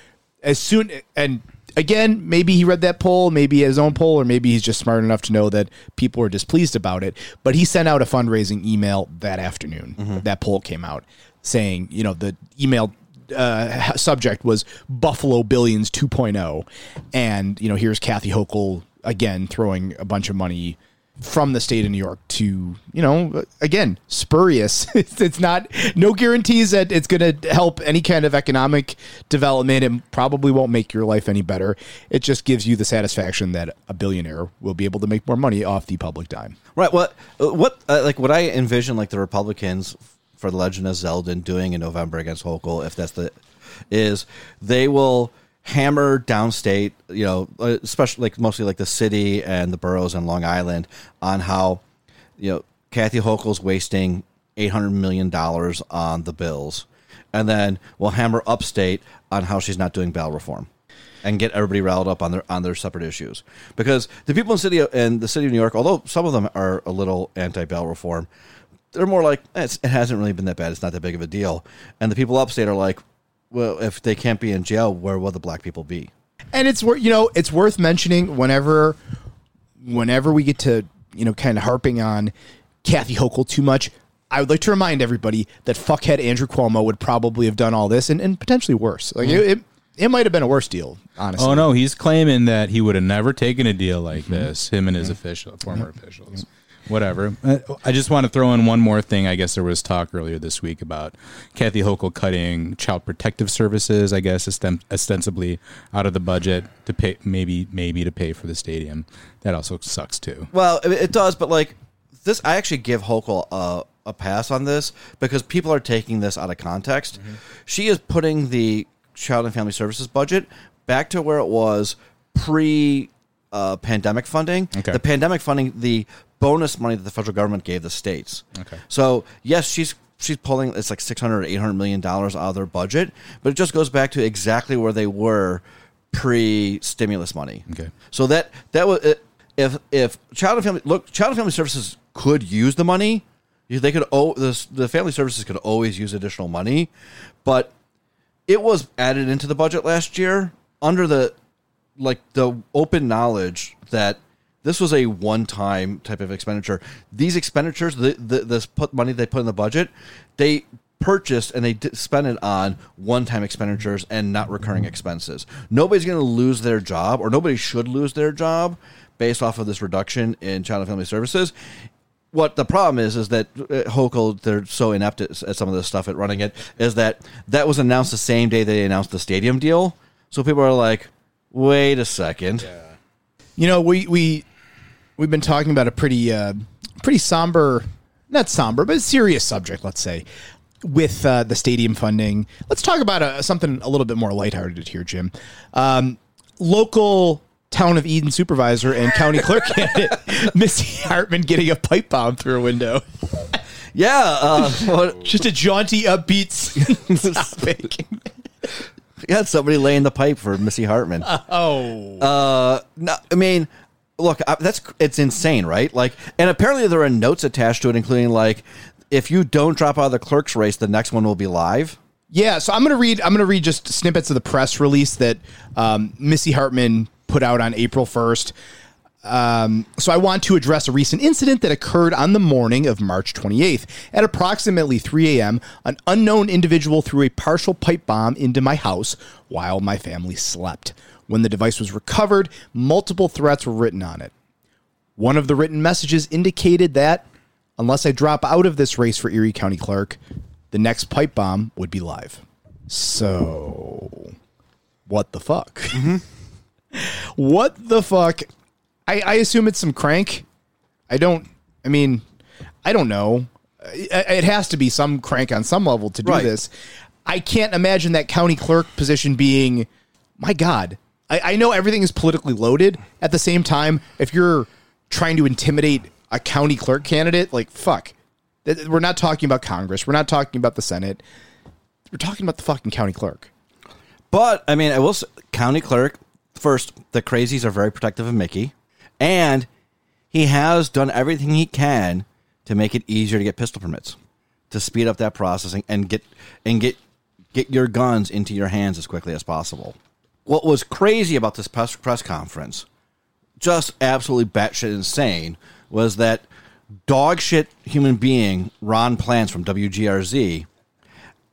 as soon and again, maybe he read that poll, maybe his own poll, or maybe he's just smart enough to know that people are displeased about it. But he sent out a fundraising email that afternoon. That poll came out saying, you know, the email uh, subject was Buffalo Billions 2.0. And, you know, here's Kathy Hochul again throwing a bunch of money from the state of New York to, you know, again, spurious. it's, it's not, no guarantees that it's going to help any kind of economic development and probably won't make your life any better. It just gives you the satisfaction that a billionaire will be able to make more money off the public dime. Right. What? uh, What? Uh, like what I envision, like the Republicans for the Legend of Zeldin doing in November against Hochul, if that's the, is they will hammer downstate, you know, uh, especially like mostly like the city and the boroughs and Long Island on how, you know, Kathy Hochul's wasting eight hundred million dollars on the bills, and then we'll hammer upstate on how she's not doing bail reform and get everybody riled up on their on their separate issues. Because the people in the city in the city of New York, although some of them are a little anti bail reform, they're more like "Eh, it hasn't really been that bad. It's not that big of a deal. And the people upstate are like, well, if they can't be in jail, where will the black people be? And it's worth, you know, it's worth mentioning whenever, whenever we get to, you know, kind of harping on Kathy Hochul too much. I would like to remind everybody that fuckhead Andrew Cuomo would probably have done all this and, and potentially worse. Like mm-hmm. it, it, it might have been a worse deal, honestly. Oh no, he's claiming that he would have never taken a deal like mm-hmm. this. Him and his mm-hmm. official, former officials, whatever. Uh, I just want to throw in one more thing. I guess there was talk earlier this week about Kathy Hochul cutting child protective services. I guess ostensibly out of the budget to pay, maybe maybe to pay for the stadium. That also sucks too. Well, it, it does, but like this, I actually give Hochul a, a pass on this because people are taking this out of context. She is putting the Child and Family Services budget back to where it was pre uh, pandemic funding. Okay. The pandemic funding, the bonus money that the federal government gave the states. Okay. So yes, she's she's pulling it's like 600 or 800 million dollars out of their budget, but it just goes back to exactly where they were pre stimulus money. Okay. So that that was uh, if if child and family look child and family services could use the money, they could oh the the family services could always use additional money, but it was added into the budget last year under the like the open knowledge that this was a one-time type of expenditure. These expenditures, the, the this put money they put in the budget, they purchased and they spent it on one-time expenditures and not recurring expenses. Nobody's going to lose their job, or nobody should lose their job based off of this reduction in child and family services. What the problem is is that uh, Hochul, they're so inept at, at some of this stuff at running it, is that that was announced the same day they announced the stadium deal. So people are like, wait a second. You know, we we we've been talking about a pretty uh, pretty somber, not somber, but serious subject, let's say, with uh, the stadium funding. Let's talk about uh something a little bit more lighthearted here, Jim. Um, local town of Eden supervisor and county clerk candidate Missy Hartman getting a pipe bomb through a window. yeah, uh, what, Just a jaunty, upbeat topic. yeah, somebody laying the pipe for Missy Hartman. oh. Uh, no, I mean, look, I, that's it's insane, right? Like, and apparently there are notes attached to it, including like, if you don't drop out of the clerk's race, the next one will be live. Yeah, so I'm gonna read. I'm gonna read just snippets of the press release that um, Missy Hartman put out on April 1st. Um, so I want to address a recent incident that occurred on the morning of March 28th at approximately 3 a.m. An unknown individual threw a partial pipe bomb into my house while my family slept. When the device was recovered, multiple threats were written on it. One of the written messages indicated that unless I drop out of this race for Erie County Clerk, the next pipe bomb would be live. So, what the fuck? what the fuck? I, I assume it's some crank. I don't. I mean, I don't know. It, it has to be some crank on some level to do Right. this. I can't imagine that county clerk position being. My God, I, I know everything is politically loaded. At the same time, if you're trying to intimidate a county clerk candidate, like fuck, we're not talking about Congress. We're not talking about the Senate. We're talking about the fucking county clerk. But I mean, I will. s county clerk first. The crazies are very protective of Mickey, and he has done everything he can to make it easier to get pistol permits, to speed up that processing and get and get get your guns into your hands as quickly as possible. What was crazy about this press press conference, just absolutely batshit insane, was that dog shit human being Ron Plants from WGRZ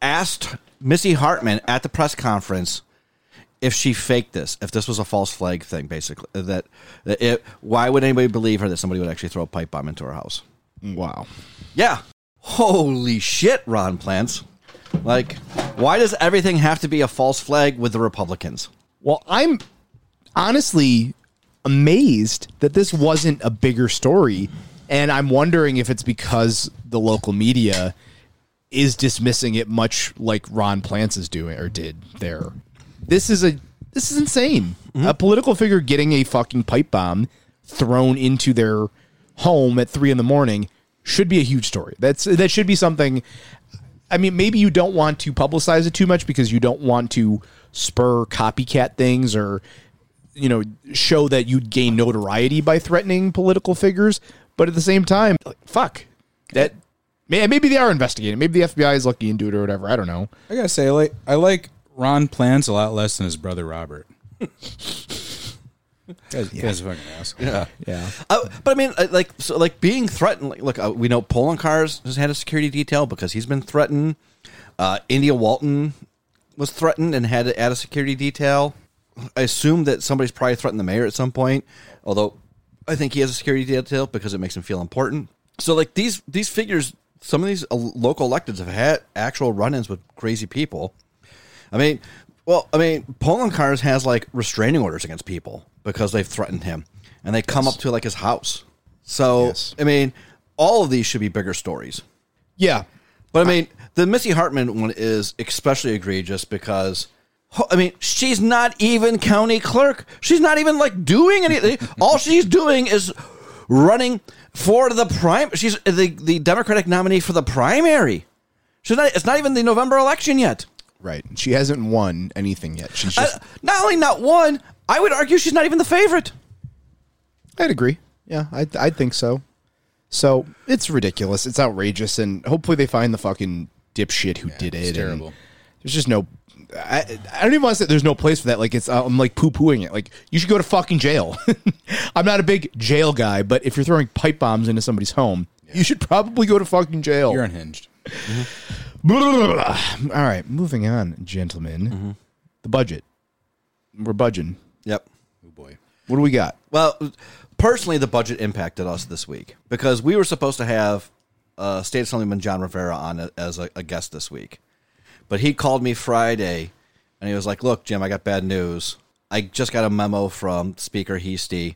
asked Missy Hartman at the press conference if she faked this, if this was a false flag thing, basically. That, that it, why would anybody believe her that somebody would actually throw a pipe bomb into her house? Wow. Yeah. Holy shit, Ron Plants. Like, why does everything have to be a false flag with the Republicans? Well, I'm honestly amazed that this wasn't a bigger story. And I'm wondering if it's because the local media is dismissing it much like Ron Plants is doing or did there. This is a this is insane. Mm-hmm. A political figure getting a fucking pipe bomb thrown into their home at three in the morning should be a huge story. That's that should be something I mean, maybe you don't want to publicize it too much because you don't want to spur copycat things or, you know, show that you'd gain notoriety by threatening political figures. But at the same time, like, fuck that. may- Maybe they are investigating. Maybe the FBI is looking into it or whatever. I don't know. I gotta say, like I like Ron plans a lot less than his brother Robert. Guys, guys are fucking asshole. Yeah. Yeah. Uh, but I mean, uh, like, so, like being threatened. Like, look, uh, we know Poloncarz has had a security detail because he's been threatened. Uh, India Walton was threatened and had to add a security detail. I assume that somebody's probably threatened the mayor at some point. Although, I think he has a security detail because it makes him feel important. So, like these these figures, some of these uh, local electeds have had actual run-ins with crazy people. I mean, well, I mean, Poloncarz has like restraining orders against people because they've threatened him, and they come up to like his house. So, Yes. I mean, all of these should be bigger stories. Yeah. But I mean, the Missy Hartman one is especially egregious because, I mean, she's not even county clerk. She's not even like doing anything. All she's doing is running for the prime. She's the the Democratic nominee for the primary. She's not. It's not even the November election yet. Right. She hasn't won anything yet. She's just. Uh, not only not one, I would argue she's not even the favorite. I'd agree. Yeah, I I think so. So it's ridiculous. It's outrageous, and hopefully they find the fucking dipshit who did it. it's terrible. There's just no. I, I don't even want to say there's no place for that. Like it's I'm like poo pooing it. Like you should go to fucking jail. I'm not a big jail guy, but if you're throwing pipe bombs into somebody's home, you should probably go to fucking jail. You're unhinged. Mm-hmm. All right, moving on, gentlemen. Mm-hmm. The budget. We're budging. Yep. Oh boy. What do we got? Well, personally, the budget impacted us this week because we were supposed to have uh, State Assemblyman John Rivera on a- as a, a guest this week, but he called me Friday and he was like, "Look, Jim, I got bad news. I just got a memo from Speaker Heastie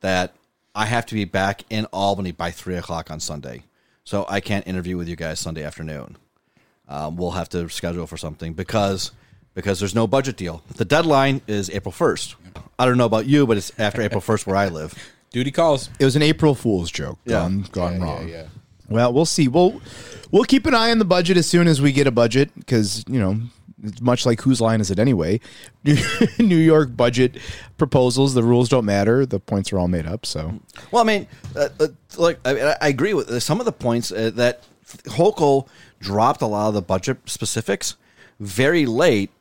that I have to be back in Albany by three o'clock on Sunday, so I can't interview with you guys Sunday afternoon. Um, we'll have to schedule for something because." Because there's no budget deal. The deadline is April 1st. I don't know about you, but it's after April 1st where I live. Duty calls. It was an April Fool's joke. Yeah. Gone, gone Yeah, wrong. yeah, yeah. Well, we'll see. We'll we'll keep an eye on the budget as soon as we get a budget because you know it's much like whose line is it anyway? New York budget proposals. The rules don't matter. The points are all made up. So Well, I mean, uh, uh, like I, I agree with some of the points uh, that Hochul dropped a lot of the budget specifics very late,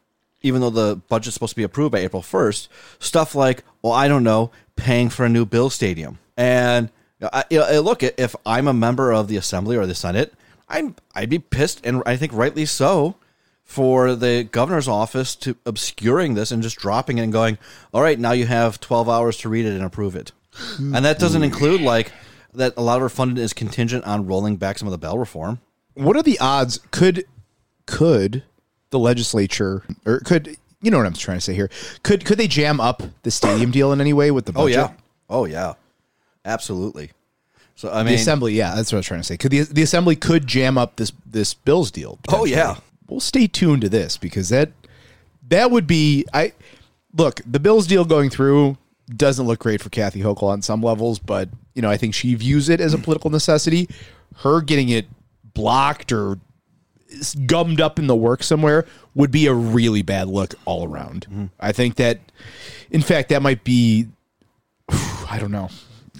even though the budget's supposed to be approved by April first. Stuff like, well, I don't know, paying for a new Bill Stadium, and I, you know, uh, look, if I'm a member of the Assembly or the Senate, I'm I'd be pissed, and I think rightly so, for the governor's office to obscuring this and just dropping it and going, all right, now you have 12 hours to read it and approve it. and that doesn't hmm. include like that a lot of our funding is contingent on rolling back some of the bail reform. what are the odds? Could could the legislature or could you know what I'm trying to say here? Could could they jam up the stadium deal in any way with the oh, budget? Oh yeah. Oh yeah. Absolutely. So I mean, The assembly, yeah, that's what I was trying to say. Could the the assembly could jam up this this Bills deal? Oh yeah. we'll stay tuned to this because that that would be I look the Bills deal going through doesn't look great for Kathy Hochul on some levels, but you know I think she views it as a political necessity. Her getting it blocked or gummed up in the work somewhere would be a really bad look all around. Mm-hmm. I think that, in fact, that might be. I don't know.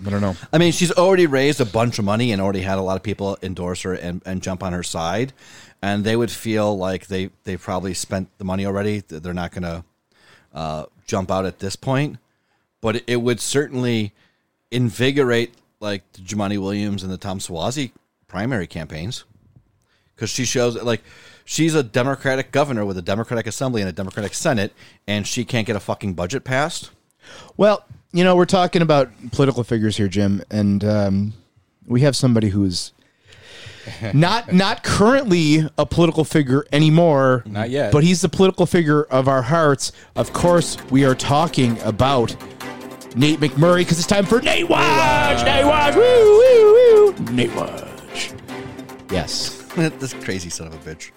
I don't know. I mean, she's already raised a bunch of money and already had a lot of people endorse her and, and jump on her side. And they would feel like they, they probably spent the money already. They're not going to uh, jump out at this point. But it, it would certainly invigorate like the Jumaane Williams and the Tom Suozzi primary campaigns. Because she shows like she's a Democratic governor with a Democratic Assembly and a Democratic Senate, and she can't get a fucking budget passed. Well, you know, we're talking about political figures here, Jim, and um, we have somebody who's not not currently a political figure anymore. Not yet. but he's the political figure of our hearts. Of course, we are talking about Nate McMurray because it's time for Nate Watch. Nate Watch. Woo woo woo. Nate Watch. Yes. this crazy son of a bitch.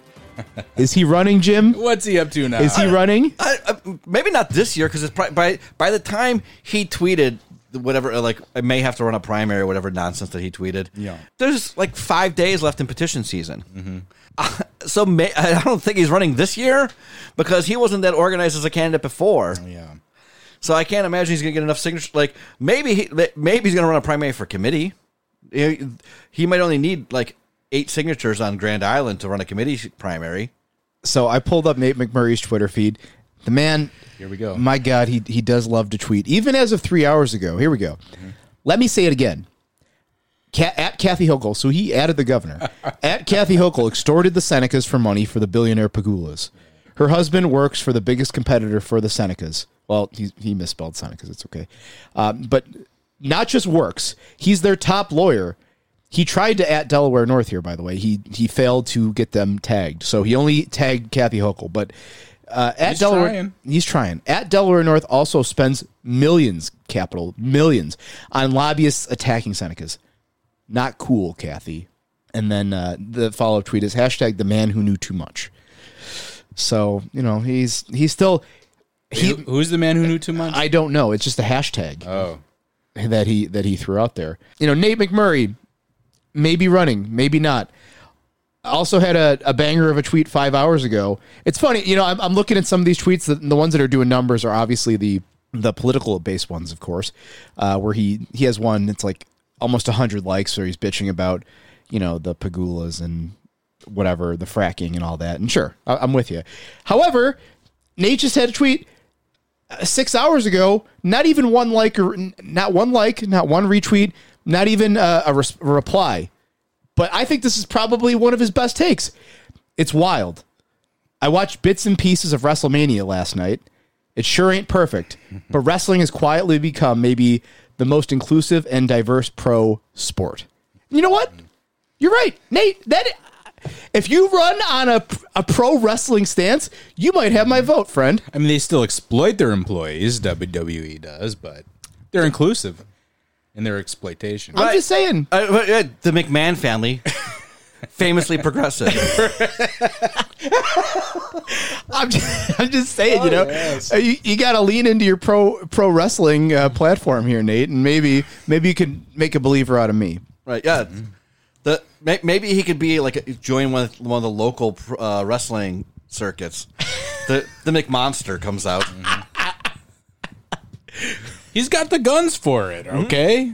Is he running, Jim? What's he up to now? Is he running? I, I, maybe not this year because it's pri- by by the time he tweeted whatever uh, like I may have to run a primary or whatever nonsense that he tweeted. Yeah. there's like five days left in petition season. Uh, so may, I don't think he's running this year because he wasn't that organized as a candidate before. Yeah. So I can't imagine he's going to get enough signatures. Like maybe he, maybe he's going to run a primary for committee. He, he might only need like eight signatures on Grand Island to run a committee primary. So I pulled up Nate McMurray's Twitter feed. The man, Here we go. My God, he he does love to tweet, even as of three hours ago. Here we go. Let me say it again. Ca- at Kathy Hochul, so he added the governor. at Kathy Hochul extorted the Senecas for money for the billionaire Pegulas. Her husband works for the biggest competitor for the Senecas. Well, he, he misspelled Senecas. It's okay. Um, but not just works, he's their top lawyer. He tried to at Delaware North here, by the way. He he failed to get them tagged, so he only tagged Kathy Hochul. But uh, at He's Delaware, trying. he's trying. At Delaware North, also spends millions, capital millions, on lobbyists attacking Senecas. Not cool, Kathy. And then uh, the follow up tweet is hashtag the man who knew too much. So you know he's he's still he. Who's the man who knew too much? I don't know. It's just a hashtag oh, that he that he threw out there. You know, Nate McMurray maybe running, maybe not. I Also had a, a banger of a tweet five hours ago. It's funny, you know, I'm, I'm looking at some of these tweets. The, the ones that are doing numbers are obviously the the political based ones, of course. Uh, where he he has one. It's like almost hundred likes, where he's bitching about you know the Pegulas and whatever the fracking and all that. And sure, I, I'm with you. However, Nate just had a tweet uh, six hours ago, not even one like or not one like, not one retweet, not even uh, a, res- a reply. But I think this is probably one of his best takes. It's wild. I watched bits and pieces of WrestleMania last night. It sure ain't perfect, but wrestling has quietly become maybe the most inclusive and diverse pro sport. You know what? You're right, Nate. That if you run on a a pro wrestling stance, you might have my vote, friend. I mean, they still exploit their employees. WWE does, but they're inclusive in their exploitation. I'm just saying. Uh, but, uh, the McMahon family, famously progressive. I'm just, I'm just saying, you know, uh, you, you got to lean into your pro pro wrestling uh, platform here, Nate, and maybe maybe you could make a believer out of me. Right. Yeah. The may- maybe he could be like a, join one of, one of the local uh, wrestling circuits. the the McMonster comes out. He's got the guns for it. Mm-hmm. Okay.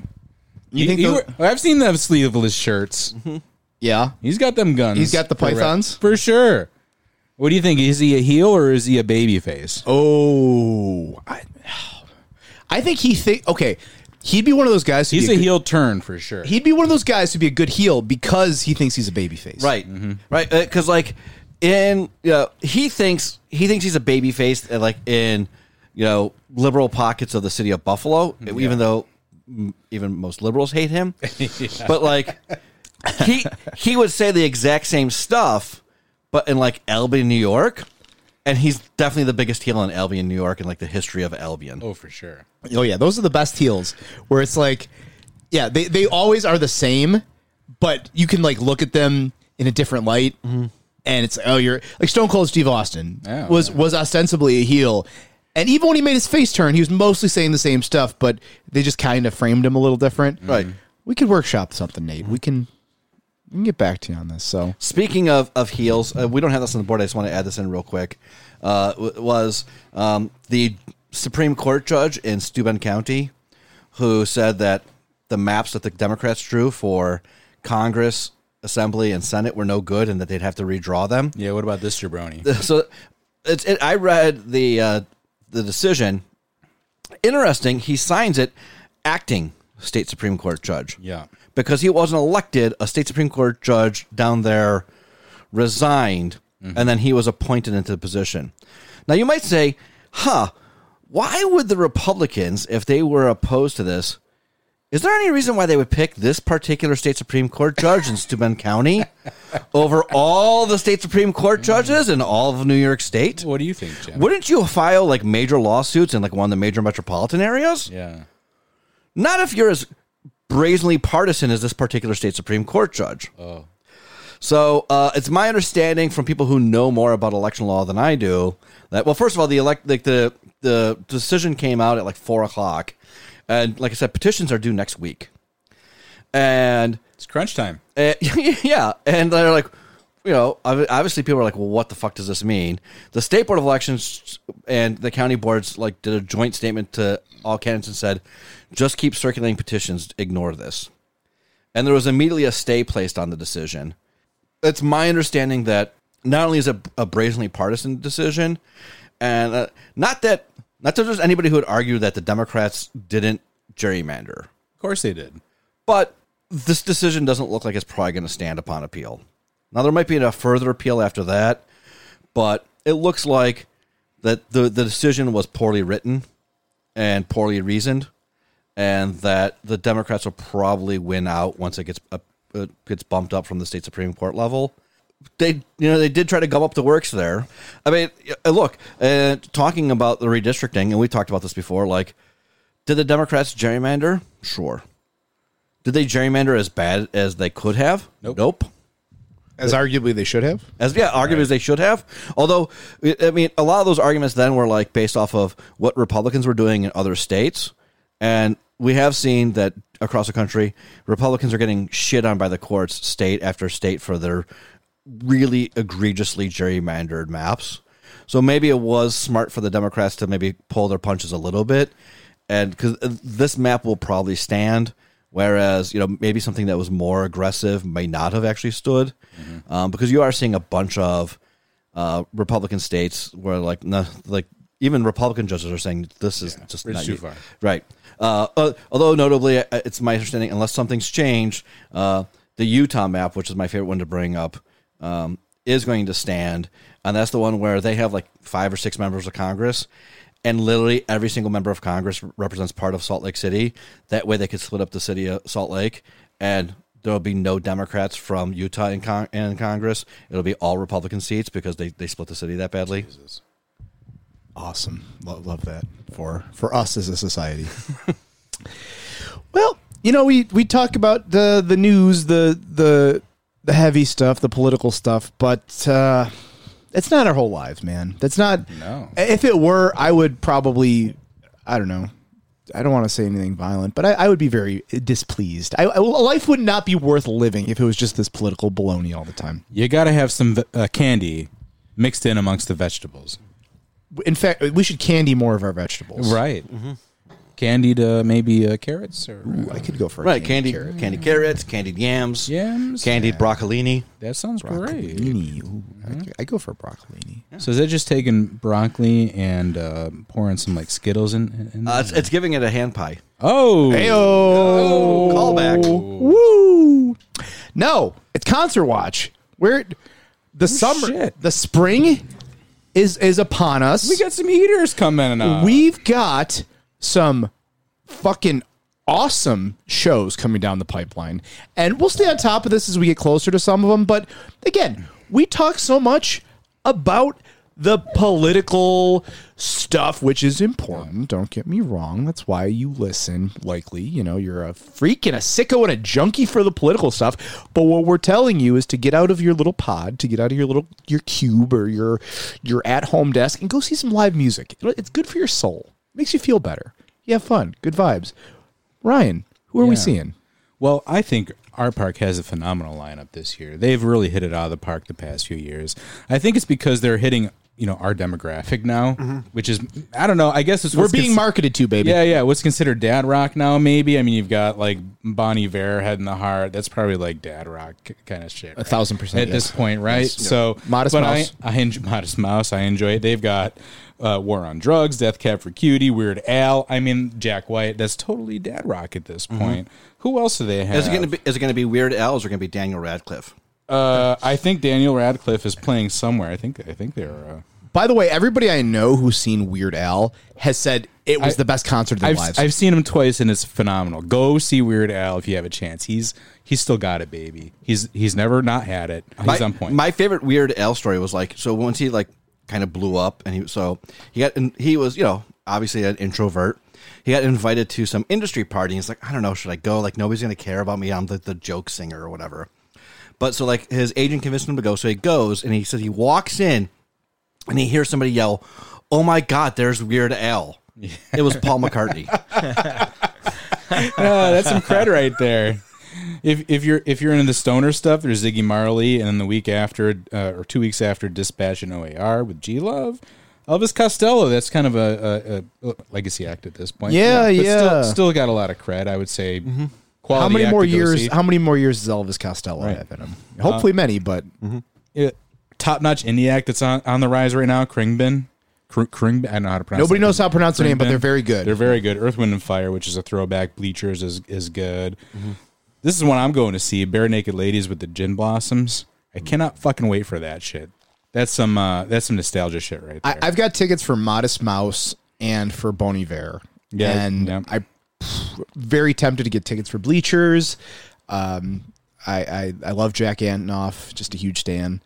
You think I've seen the sleeveless shirts. Mm-hmm. Yeah. He's got them guns. He's got the for- pythons? for sure. What do you think? Is he a heel or is he a baby face? Oh, I, I think he think okay. He'd be one of those guys. who'd He's be a good- heel turn for sure. He'd be one of those guys to be a good heel because he thinks he's a baby face. Right, mm-hmm. right. Uh, because like in you know he thinks he thinks he's a baby face. uh, Like in you know liberal pockets of the city of Buffalo, even though mm, even most liberals hate him. But like he he would say the exact same stuff, but in like Albion, New York. And he's definitely the biggest heel in Albion, New York, in like the history of Albion. oh, for sure. Oh yeah, those are the best heels. Where it's like, yeah, they they always are the same, but you can like look at them in a different light, and it's oh you're like Stone Cold Steve Austin Oh, was was ostensibly a heel. And even when he made his face turn, he was mostly saying the same stuff, but they just kind of framed him a little different. Right. We could workshop something, Nate. We can we can get back to you on this. So Speaking of of heels, uh, we don't have this on the board. I just want to add this in real quick. Uh, w- was um, the Supreme Court judge in Steuben County who said that the maps that the Democrats drew for Congress, Assembly, and Senate were no good, and that they'd have to redraw them. Yeah. What about this jabroni? So it's it, I read the uh, the decision. Interesting. He signs it, acting state Supreme Court judge Yeah. because he wasn't elected, a state Supreme Court judge down there resigned, mm-hmm. and then he was appointed into the position. Now, you might say, huh, why would the Republicans, if they were opposed to this, is there any reason why they would pick this particular state Supreme Court judge in Steuben County over all the state Supreme Court judges in all of New York State? What do you think, Jim? Wouldn't you file like major lawsuits in like one of the major metropolitan areas? Yeah. Not if you're as brazenly partisan as this particular state Supreme Court judge. Oh. So uh, it's my understanding from people who know more about election law than I do that well, first of all, the elect like the the decision came out at like four o'clock, and like I said, petitions are due next week, and It's crunch time. uh, yeah, and they're like, you know, obviously people are like, well, what the fuck does this mean? The state board of elections and the county boards like did a joint statement to all candidates and said, just keep circulating petitions, ignore this. And there was immediately a stay placed on the decision. It's my understanding that not only is it a brazenly partisan decision, and uh, not that not that there's anybody who would argue that the Democrats didn't gerrymander. Of course they did. But this decision doesn't look like it's probably going to stand upon appeal. Now there might be a further appeal after that, but it looks like that the the decision was poorly written and poorly reasoned, and that the Democrats will probably win out once it gets uh, it gets bumped up from the state supreme court level. They you know they did try to gum up the works there. I mean, uh, look, uh, talking about the redistricting, and we talked about this before. Like, did the Democrats gerrymander? Sure. Did they gerrymander as bad as they could have? Nope. Nope. as arguably they should have. As yeah, arguably as they should have. Although, I I mean, a lot of those arguments then were like based off of what Republicans were doing in other states, and we have seen that across the country, Republicans are getting shit on by the courts, state after state, for their really egregiously gerrymandered maps. So maybe it was smart for the Democrats to maybe pull their punches a little bit, and because this map will probably stand. Whereas, you know, maybe something that was more aggressive may not have actually stood, um, because you are seeing a bunch of uh, Republican states where, like, no, like even Republican judges are saying this is just not too you- far. right? Uh, uh, although notably, uh, it's my understanding, unless something's changed, uh, the Utah map, which is my favorite one to bring up, um, is going to stand, and that's the one where they have like five or six members of Congress, and literally every single member of Congress represents part of Salt Lake City. That way, they could split up the city of Salt Lake, and there will be no Democrats from Utah in, con- in Congress. It'll be all Republican seats because they, they split the city that badly. Awesome. Love, love that for for us as a society. well, you know, we we talk about the the news, the the the heavy stuff, the political stuff, but uh it's not our whole lives, man. That's not No. If it were, I would probably I don't know, I don't want to say anything violent, but I, I would be very displeased. I, I- life would not be worth living if it was just this political baloney all the time. You got to have some uh, candy mixed in amongst the vegetables. In fact, we should candy more of our vegetables. Right. Candied uh, maybe uh, carrots or Ooh, I could go for a Right, candy, carrot. candy carrots, candied yams, yams. candied broccolini. That sounds great. Broccolini. Ooh, I- I go for broccolini. So is that just taking broccoli and uh, pouring some like Skittles in? in Uh, it's, it's giving it a hand pie. oh, Heyo! Callback. Woo! No, it's concert watch. Where the summer, shit. the spring is is upon us. we got some heaters coming up. We've got some fucking awesome shows coming down the pipeline. And we'll stay on top of this as we get closer to some of them. But again, we talk so much about the political stuff, which is important. Don't get me wrong. That's why you listen, likely. You know, you're a freak and a sicko and a junkie for the political stuff. But what we're telling you is to get out of your little pod, to get out of your little your cube or your your at home desk and go see some live music. It's good for your soul. Makes you feel better. You have fun. Good vibes. Ryan, who are we seeing? Well, I think Artpark has a phenomenal lineup this year. They've really hit it out of the park the past few years. I think it's because they're hitting, you know, our demographic now, which is I don't know. I guess it's We're being cons- marketed to, baby. Yeah, yeah. What's considered dad rock now? Maybe. I mean, you've got like Bon Iver, Head and the Heart. That's probably like dad rock kind of shit. A thousand percent, at yes. this point, right? So Modest Mouse. I, I enjoy, Modest Mouse. I enjoy it. They've got uh, War on Drugs, Death Cab for Cutie, Weird Al. I mean, Jack White. That's totally dad rock at this point. Who else do they have? Is it going to be? Is it going to be Weird Al? Or is it going to be Daniel Radcliffe? Uh, I think Daniel Radcliffe is playing somewhere. I think. I think they're. Uh, By the way, everybody I know who's seen Weird Al has said it was I- the best concert of their I've, lives. I've seen him twice and it's phenomenal. Go see Weird Al if you have a chance. He's he's still got it, baby. He's he's never not had it. He's my, on point. My favorite Weird Al story was like so once he like kind of blew up and he so he got and he was you know obviously an introvert. He got invited to some industry party. He's like, I don't know, should I go? Like nobody's gonna care about me. I'm the, the joke singer or whatever. But so like his agent convinced him to go, so he goes and he says he walks in and he hears somebody yell, "Oh my God, there's Weird Al." It was Paul McCartney. Ah, that's some cred right there. If if you're if you're into the stoner stuff, there's Ziggy Marley, and then the week after uh, or two weeks after, Dispatch and OAR with G Love. Elvis Costello, that's kind of a, a, a legacy act at this point. Yeah, But yeah. Still, still got a lot of cred, I would say. Quality how many more years? How many more years does Elvis Costello Right. have in him? Hopefully, many. But top notch indie act that's on, on the rise right now, Khruangbin. Kr- Khruangbin. I don't know how to pronounce nobody knows how to pronounce the name, but they're very good. They're very good. Earth, Wind, and Fire, which is a throwback. Bleachers is is good. Mm-hmm. This is one I'm going to see. Barenaked Ladies with the Gin Blossoms. I cannot fucking wait for that shit. That's some uh, that's some nostalgia shit right I, there. I've got tickets for Modest Mouse and for Bon Iver. Yeah, and yeah. I very tempted to get tickets for Bleachers. Um, I, I I love Jack Antonoff, just a huge stan.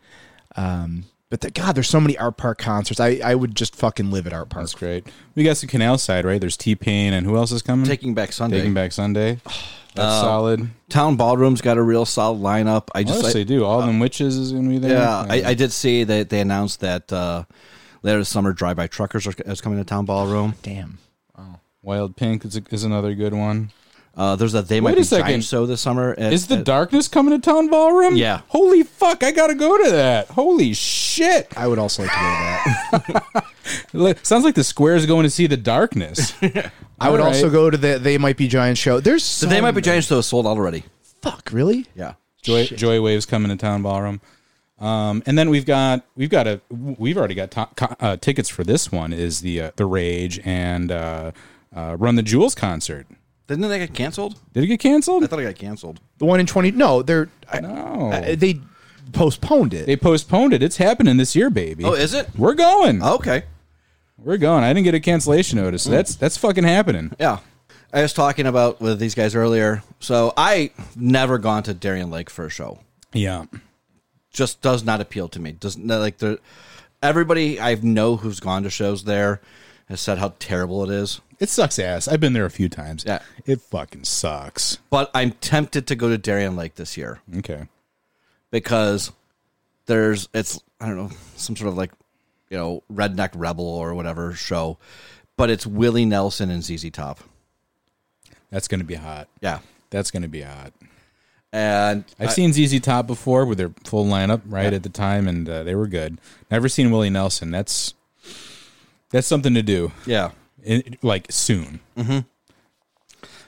Um, but the, God, there's so many Artpark concerts. I, I would just fucking live at Artpark. That's great. We got some Canal Side, right? There's T Pain, and who else is coming? Taking Back Sunday. Taking Back Sunday. That's Uh, solid. Town Ballroom's got a real solid lineup. I just else I- they do? All them witches is going to be there. Yeah, I, I did see that they announced that uh, later this summer, Drive By Truckers are, is coming to Town Ballroom. Damn. Wild Pink is, a, is another good one. Uh, there's a They Wait Might a Be second. Giant show this summer. At, Is the at- darkness coming to Town Ballroom? Yeah. Holy fuck! I gotta go to that. Holy shit! I would also like to go to that. Look, Sounds like the square's going to see the darkness. I would All also right. go to the They Might Be Giant show. There's so the They Might Be Giant show is sold out already. Fuck, really? Yeah. Joy Joywave's coming to Town Ballroom. Um, and then we've got we've got a we've already got to, co- uh, tickets for this one is the uh, the Rage and uh, uh, Run the Jewels concert. Didn't they get canceled? Did it get canceled? I thought it got canceled. The one in 20. No, they're. I- No. I- they postponed it. They postponed it. It's happening this year, baby. Oh, is it? We're going. Okay. We're going. I didn't get a cancellation notice. So that's that's fucking happening. Yeah. I was talking about with these guys earlier. So I never gone to Darien Lake for a show. Yeah. Just does not appeal to me. Does not like the everybody I know who's gone to shows there has said how terrible it is. It sucks ass. I've been there a few times. Yeah. It fucking sucks. But I'm tempted to go to Darien Lake this year Okay. because there's it's I don't know some sort of like you know redneck rebel or whatever show, but it's Willie Nelson and ZZ Top. That's going to be hot. Yeah, That's going to be hot. and I've I- seen ZZ Top before with their full lineup right at the time, and uh, they were good. Never seen Willie Nelson. That's that's something to do, yeah. in, like soon.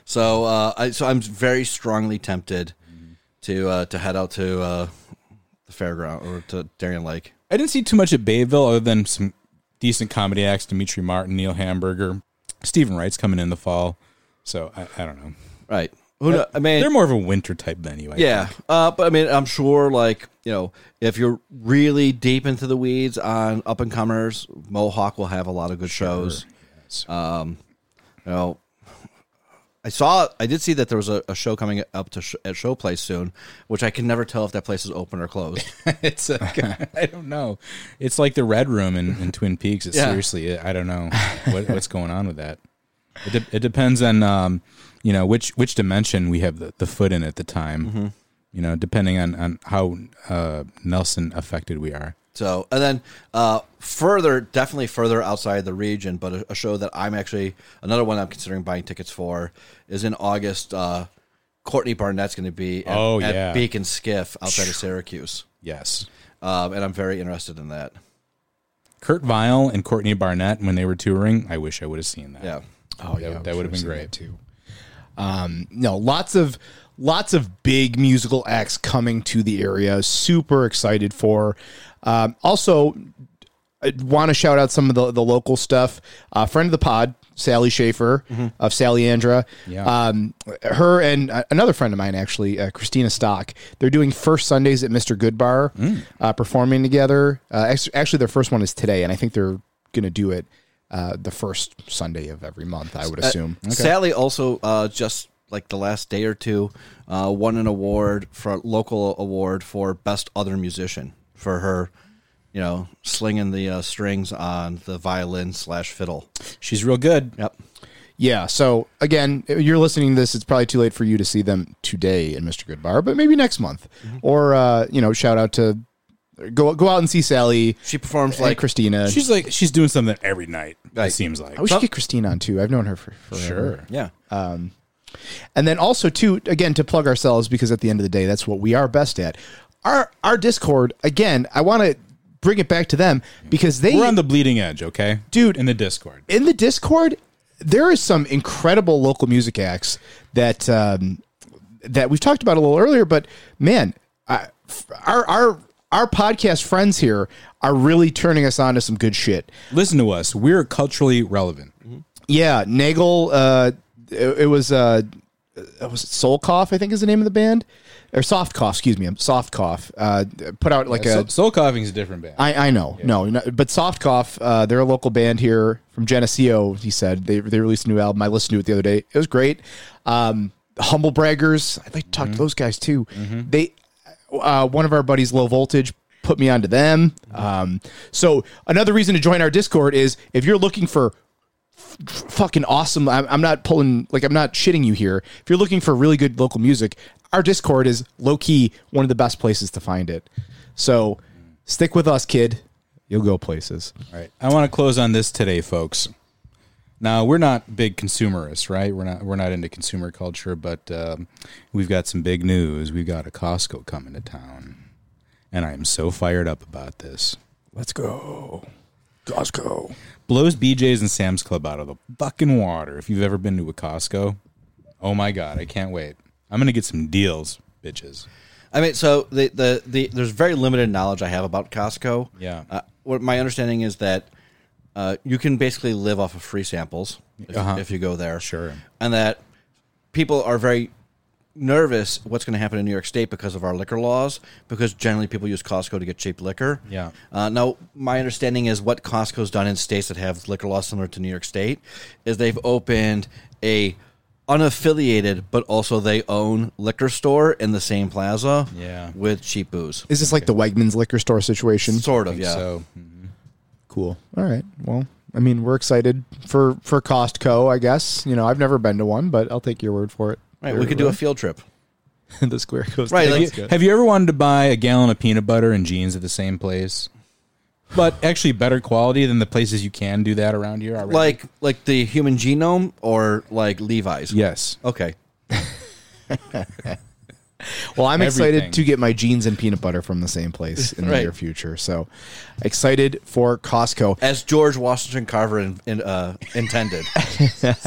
So uh, I so I'm very strongly tempted to uh, to head out to uh, the fairground or to Darien Lake. I didn't see too much at Babeville other than some decent comedy acts: Demetri Martin, Neil Hamburger, Steven Wright's coming in the fall. So I, I don't know. Right. Who I mean, They're more of a winter type venue. I yeah. Uh, but I mean, I'm sure like you know if you're really deep into the weeds on up and comers, Mohawk will have a lot of good shows. Yes. You know, I saw, I did see that there was a, a show coming up to sh- at Showplace soon, which I can never tell if that place is open or closed. it's I don't know. It's like the Red Room in, in Twin Peaks. It's Yeah. seriously, I don't know what, what's going on with that. It, de- it depends on um, you know which which dimension we have the, the foot in at the time. Mm-hmm. You know, depending on on how uh, Nelson affected we are. So, and then uh, further, definitely further outside the region, but a, a show that I'm actually another one I'm considering buying tickets for is in August. Uh, Courtney Barnett's going to be at, Oh, at yeah. Beak & Skiff outside of Syracuse, Yes. um, and I'm very interested in that. Kurt Vile and Courtney Barnett when they were touring, I wish I would have seen that. Yeah, Oh That- that would have been great. too. Um, no, lots of lots of big musical acts coming to the area. Super excited for. Um, also, I want to shout out some of the the local stuff. Uh, friend of the pod, Sally Schaefer of Sally Andra. Yeah. Um, her and uh, another friend of mine, actually, uh, Christina Stock. They're doing first Sundays at Mr. Goodbar, uh, performing together. Uh, actually, their first one is today, and I think they're going to do it uh, the first Sunday of every month. I would assume. Sally also uh, just like the last day or two uh, won an award for local award for best other musician for her, you know, slinging the uh, strings on the violin slash fiddle. She's real good. Yep. Yeah. So again, you're listening to this. It's probably too late for you to see them today in Mr. Goodbar, but maybe next month. Or uh, you know, shout out to go go out and see Sally She performs like Christina. She's like she's doing something every night. Right. It seems like. I wish you get Christina on too. I've known her for forever. sure. yeah. And then also too, again, to plug ourselves because at the end of the day, that's what we are best at. Our our Discord, again, I want to bring it back to them because they We're on the bleeding edge, okay, Dude. In the Discord. in the Discord, there is some incredible local music acts that um, that we've talked about a little earlier. But man, I, our our our podcast friends here are really turning us on to some good shit. Listen to us. We're culturally relevant. Yeah, Nagel. Uh, it, it was uh, it was Soul Cough, I think is the name of the band, or Soft Cough. Excuse me, Soft Cough. Uh, put out like a Soul, Coughing is a different band. I, I know, no, no, but Soft Cough, uh, they're a local band here from Geneseo. He said they they released a new album. I listened to it the other day. It was great. Um, Humble Braggers. I'd like to talk to those guys too. They, uh, one of our buddies, Low Voltage, put me onto them. Um, so another reason to join our Discord is if you're looking for f- fucking awesome. I'm, I'm not pulling like I'm not shitting you here. If you're looking for really good local music, our Discord is low key one of the best places to find it. So stick with us, kid. You'll go places. All right. I want to close on this today, folks. Now we're not big consumerists, right? We're not we're not into consumer culture, but um, we've got some big news. We've got a Costco coming to town, and I am so fired up about this. Let's go, Costco. Blows BJ's and Sam's Club out of the fucking water. If you've ever been to a Costco, oh my god, I can't wait. I'm gonna get some deals, bitches. I mean, so the, the, the there's very limited knowledge I have about Costco. Yeah. Uh, what my understanding is that uh, you can basically live off of free samples if, Uh-huh. if you go there. Sure. And that people are very nervous what's going to happen in New York State because of our liquor laws, because generally people use Costco to get cheap liquor. Yeah. Uh, now, my understanding is what Costco's done in states that have liquor laws similar to New York State is they've opened a unaffiliated but also they own liquor store in the same plaza Yeah. with cheap booze. Is this like the Wegmans liquor store situation? Sort of, yeah. So Cool. All right. Well, I mean, we're excited for for Costco. I guess you know I've never been to one, but I'll take your word for it. Right, we could do a field trip. the square coast. Right, That's like- good. Have you ever wanted to buy a gallon of peanut butter and jeans at the same place? but actually better quality than the places you can do that around here already. Like like the human genome or like Levi's? yes, Okay. Well, I'm excited Everything. to get my jeans and peanut butter from the same place in the Right. near future. So excited for Costco. As George Washington Carver in, in, uh, intended.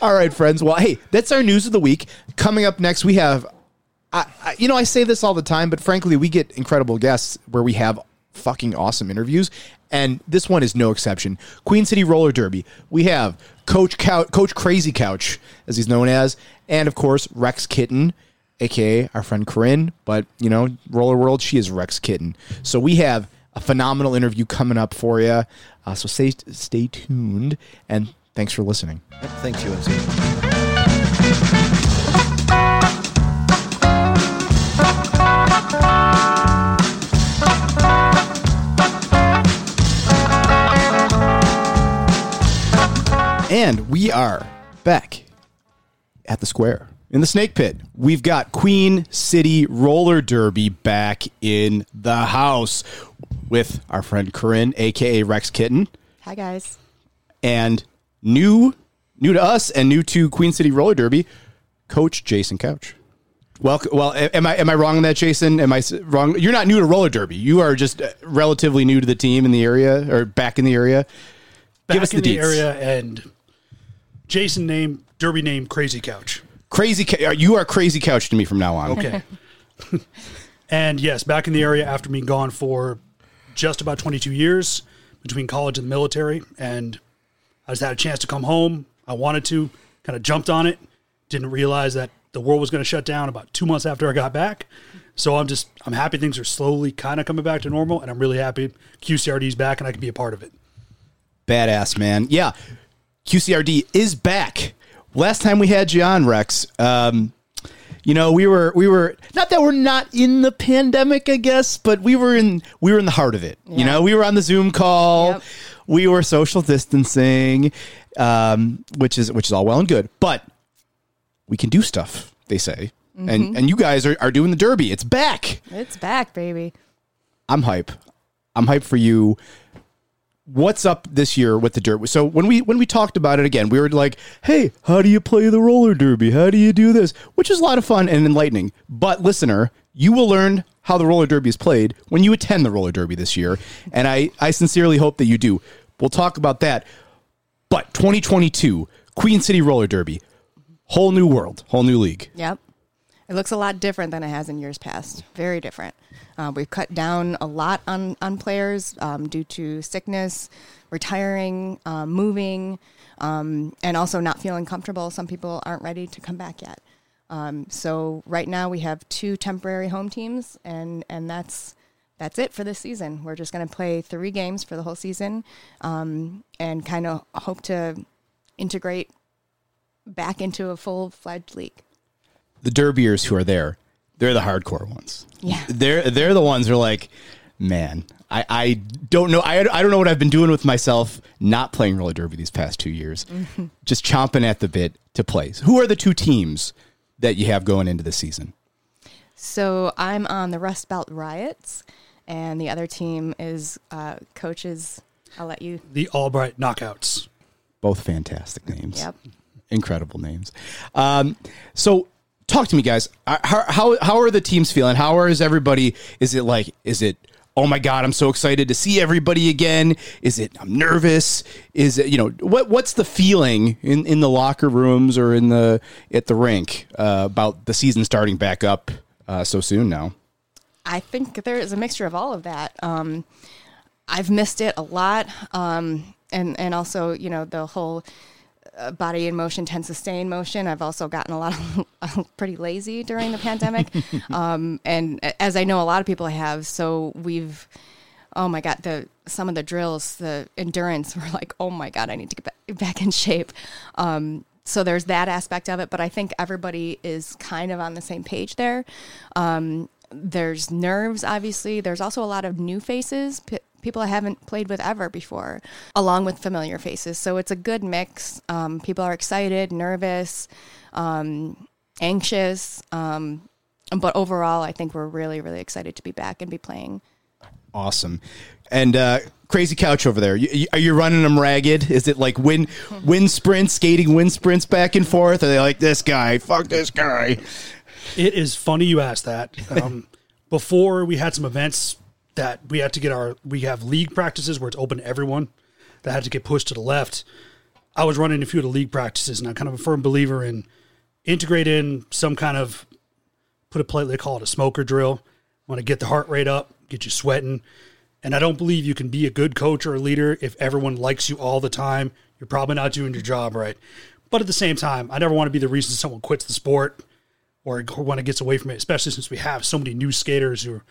All right, friends. Well, hey, that's our news of the week. Coming up next, we have, I, I, you know, I say this all the time, but frankly, we get incredible guests where we have fucking awesome interviews, and this one is no exception. Queen City Roller Derby. We have Coach Couch, Coach Crazy Couch, as he's known as, and of course Wrecks Kitten, aka our friend Corinne. But you know, Roller World, she is Wrecks Kitten. So we have a phenomenal interview coming up for you. Uh, so stay stay tuned, and thanks for listening. Thanks, UNC. And we are back at the square in the snake pit. We've got Queen City Roller Derby back in the house with our friend Corinne, aka Wrecks Kitten, Hi guys. and new new to us and new to Queen City Roller Derby, Coach Jason Couch. Welcome. Well, am I am I wrong on that, Jason? Am I wrong? You're not new to roller derby. You are just uh, relatively new to the team in the area or back in the area. back Give us in the the, deets. area and Jason name Derby name Crazy Couch. Crazy, Cou- uh, you are Crazy Couch to me from now on. Okay. and yes, back in the area after being gone for just about 22 years between college and the military, and I just had a chance to come home. I wanted to, kind of jumped on it. Didn't realize that the world was going to shut down about two months after I got back. So I'm just I'm happy things are slowly kind of coming back to normal, and I'm really happy QCRD's back and I can be a part of it. Badass, man. Yeah. QCRD is back. Last time we had you on, Wrecks, um, you know, we were we were not that we're not in the pandemic, I guess, but we were in we were in the heart of it. You know, we were on the Zoom call. Yep. We were social distancing, um, which is which is all well and good, but we can do stuff, they say. And and you guys are, are doing the derby. It's back. It's back, baby. I'm hype. I'm hype for you. What's up this year with the dirt? So when we when we talked about it again, we were like, "Hey, how do you play the roller derby? How do you do this?" Which is a lot of fun and enlightening. But listener, you will learn how the roller derby is played when you attend the roller derby this year, and I I sincerely hope that you do. We'll talk about that. But 2022 Queen City Roller Derby, whole new world, whole new league. Yep. It looks a lot different than it has in years past. Very different. Uh, we've cut down a lot on, on players um, due to sickness, retiring, um, moving, um, and also not feeling comfortable. Some people aren't ready to come back yet. Um, so right now we have two temporary home teams, and and that's that's it for this season. We're just going to play three games for the whole season, um, and kind of hope to integrate back into a full fledged league. the derbiers who are there, they're the hardcore ones. Yeah. They're they're the ones who are like, man, I, I don't know I, I don't know what I've been doing with myself not playing roller derby these past two years. Just chomping at the bit to play. So who are the two teams that you have going into the season? So I'm on the Rust Belt Riots, and the other team is uh, coaches. I'll let you. The Albright Knockouts. Both fantastic names. Yep. Incredible names. Um, so talk to me guys. How, how how are the teams feeling? How is everybody? Is it like is it oh my god, I'm so excited to see everybody again? Is it I'm nervous? Is it you know what what's the feeling in in the locker rooms or in the at the rink uh, about the season starting back up uh, so soon now? I think there is a mixture of all of that. Um, I've missed it a lot, um, and and also you know the whole body in motion tends to stay in motion. I've also gotten a lot of pretty lazy during the pandemic, um, and as I know a lot of people have. So we've oh my god the some of the drills the endurance were like oh my god i need to get back, back in shape um, so there's that aspect of it but i think everybody is kind of on the same page there um, there's nerves obviously there's also a lot of new faces p- people i haven't played with ever before along with familiar faces so it's a good mix um, people are excited nervous um, anxious um, but overall i think we're really really excited to be back and be playing Awesome. And uh, crazy couch over there. You, are you running them ragged? Is it like wind wind sprints, skating wind sprints back and forth? Are they like this guy? Fuck this guy. It is funny you asked that. Um, before we had some events that we had to get our we have league practices where it's open to everyone that had to get pushed to the left. I was running a few of the league practices, and I'm kind of a firm believer in integrate in some kind of put it politely, they call it a smoker drill. Want to get the heart rate up, get you sweating. And I don't believe you can be a good coach or a leader if everyone likes you all the time. You're probably not doing your job right. But at the same time, I never want to be the reason someone quits the sport or when it gets away from it, especially since we have so many new skaters who are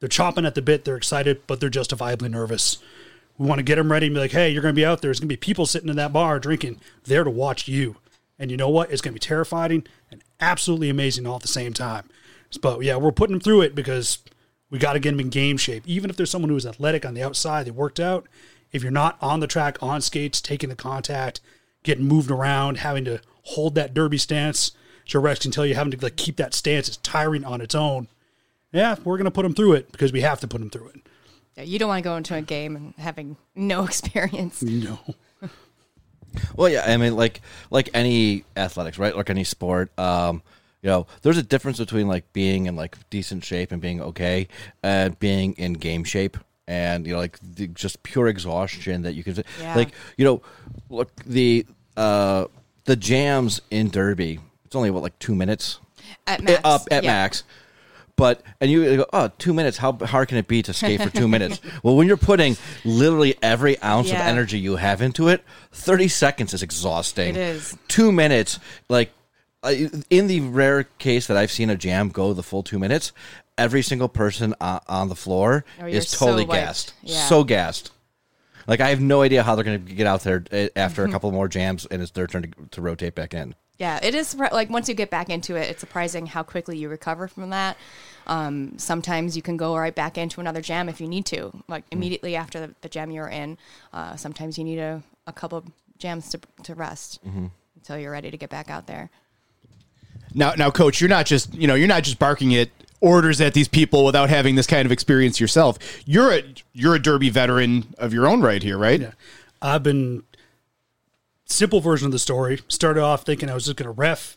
they're chomping at the bit, they're excited, but they're justifiably nervous. We want to get them ready and be like, hey, you're going to be out there. There's going to be people sitting in that bar drinking there to watch you. And you know what? It's going to be terrifying and absolutely amazing all at the same time. But yeah, we're putting them through it because we got to get them in game shape. Even if there's someone who is athletic on the outside, they worked out. If you're not on the track, on skates, taking the contact, getting moved around, having to hold that derby stance, Joe Rex can tell you having to like keep that stance is tiring on its own. Yeah, we're going to put them through it because we have to put them through it. Yeah, you don't want to go into a game and having no experience. No. Well, yeah, I mean, like like any athletics, right? Like any sport, um, you know, there's a difference between like being in like decent shape and being okay, and being in game shape, and you know, like the, just pure exhaustion that you can, Yeah. like, you know, look the uh the jams in Derby. It's only what like two minutes At max. up at yeah. max. But and you go, oh, two minutes. How hard can it be to skate for two minutes? Well, when you're putting literally every ounce of Yeah. energy you have into it, thirty seconds is exhausting. It is. two minutes. Like uh, in the rare case that I've seen a jam go the full two minutes, every single person on, on the floor Oh, you're is so totally wiped. gassed, Yeah. so gassed. Like I have no idea how they're going to get out there uh, after a couple more jams and it's their turn to, to rotate back in. Yeah, it is like once you get back into it, it's surprising how quickly you recover from that. Um, sometimes you can go right back into another jam if you need to, like immediately after the, the jam you're in. Uh, sometimes you need a, a couple jams to, to rest until you're ready to get back out there. Now, now, coach, you're not just you know you're not just barking at orders at these people without having this kind of experience yourself. You're a you're a Derby veteran of your own right here, right? Yeah. I've been simple version of the story. Started off thinking I was just going to ref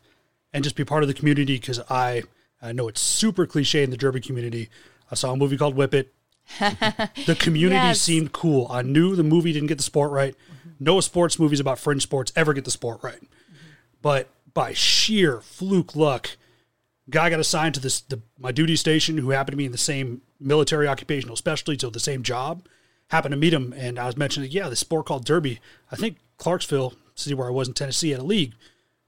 and just be part of the community because I I know it's super cliche in the Derby community. I saw a movie called Whip It. the community Yes. seemed cool. I knew the movie didn't get the sport right. Mm-hmm. No sports movies about fringe sports ever get the sport right. Mm-hmm. But by sheer fluke luck, guy got assigned to this the, my duty station who happened to be in the same military occupational specialty, so the same job. Happened to meet him, and I was mentioning, yeah, this sport called derby. I think Clarksville, city where I was in Tennessee, at a league.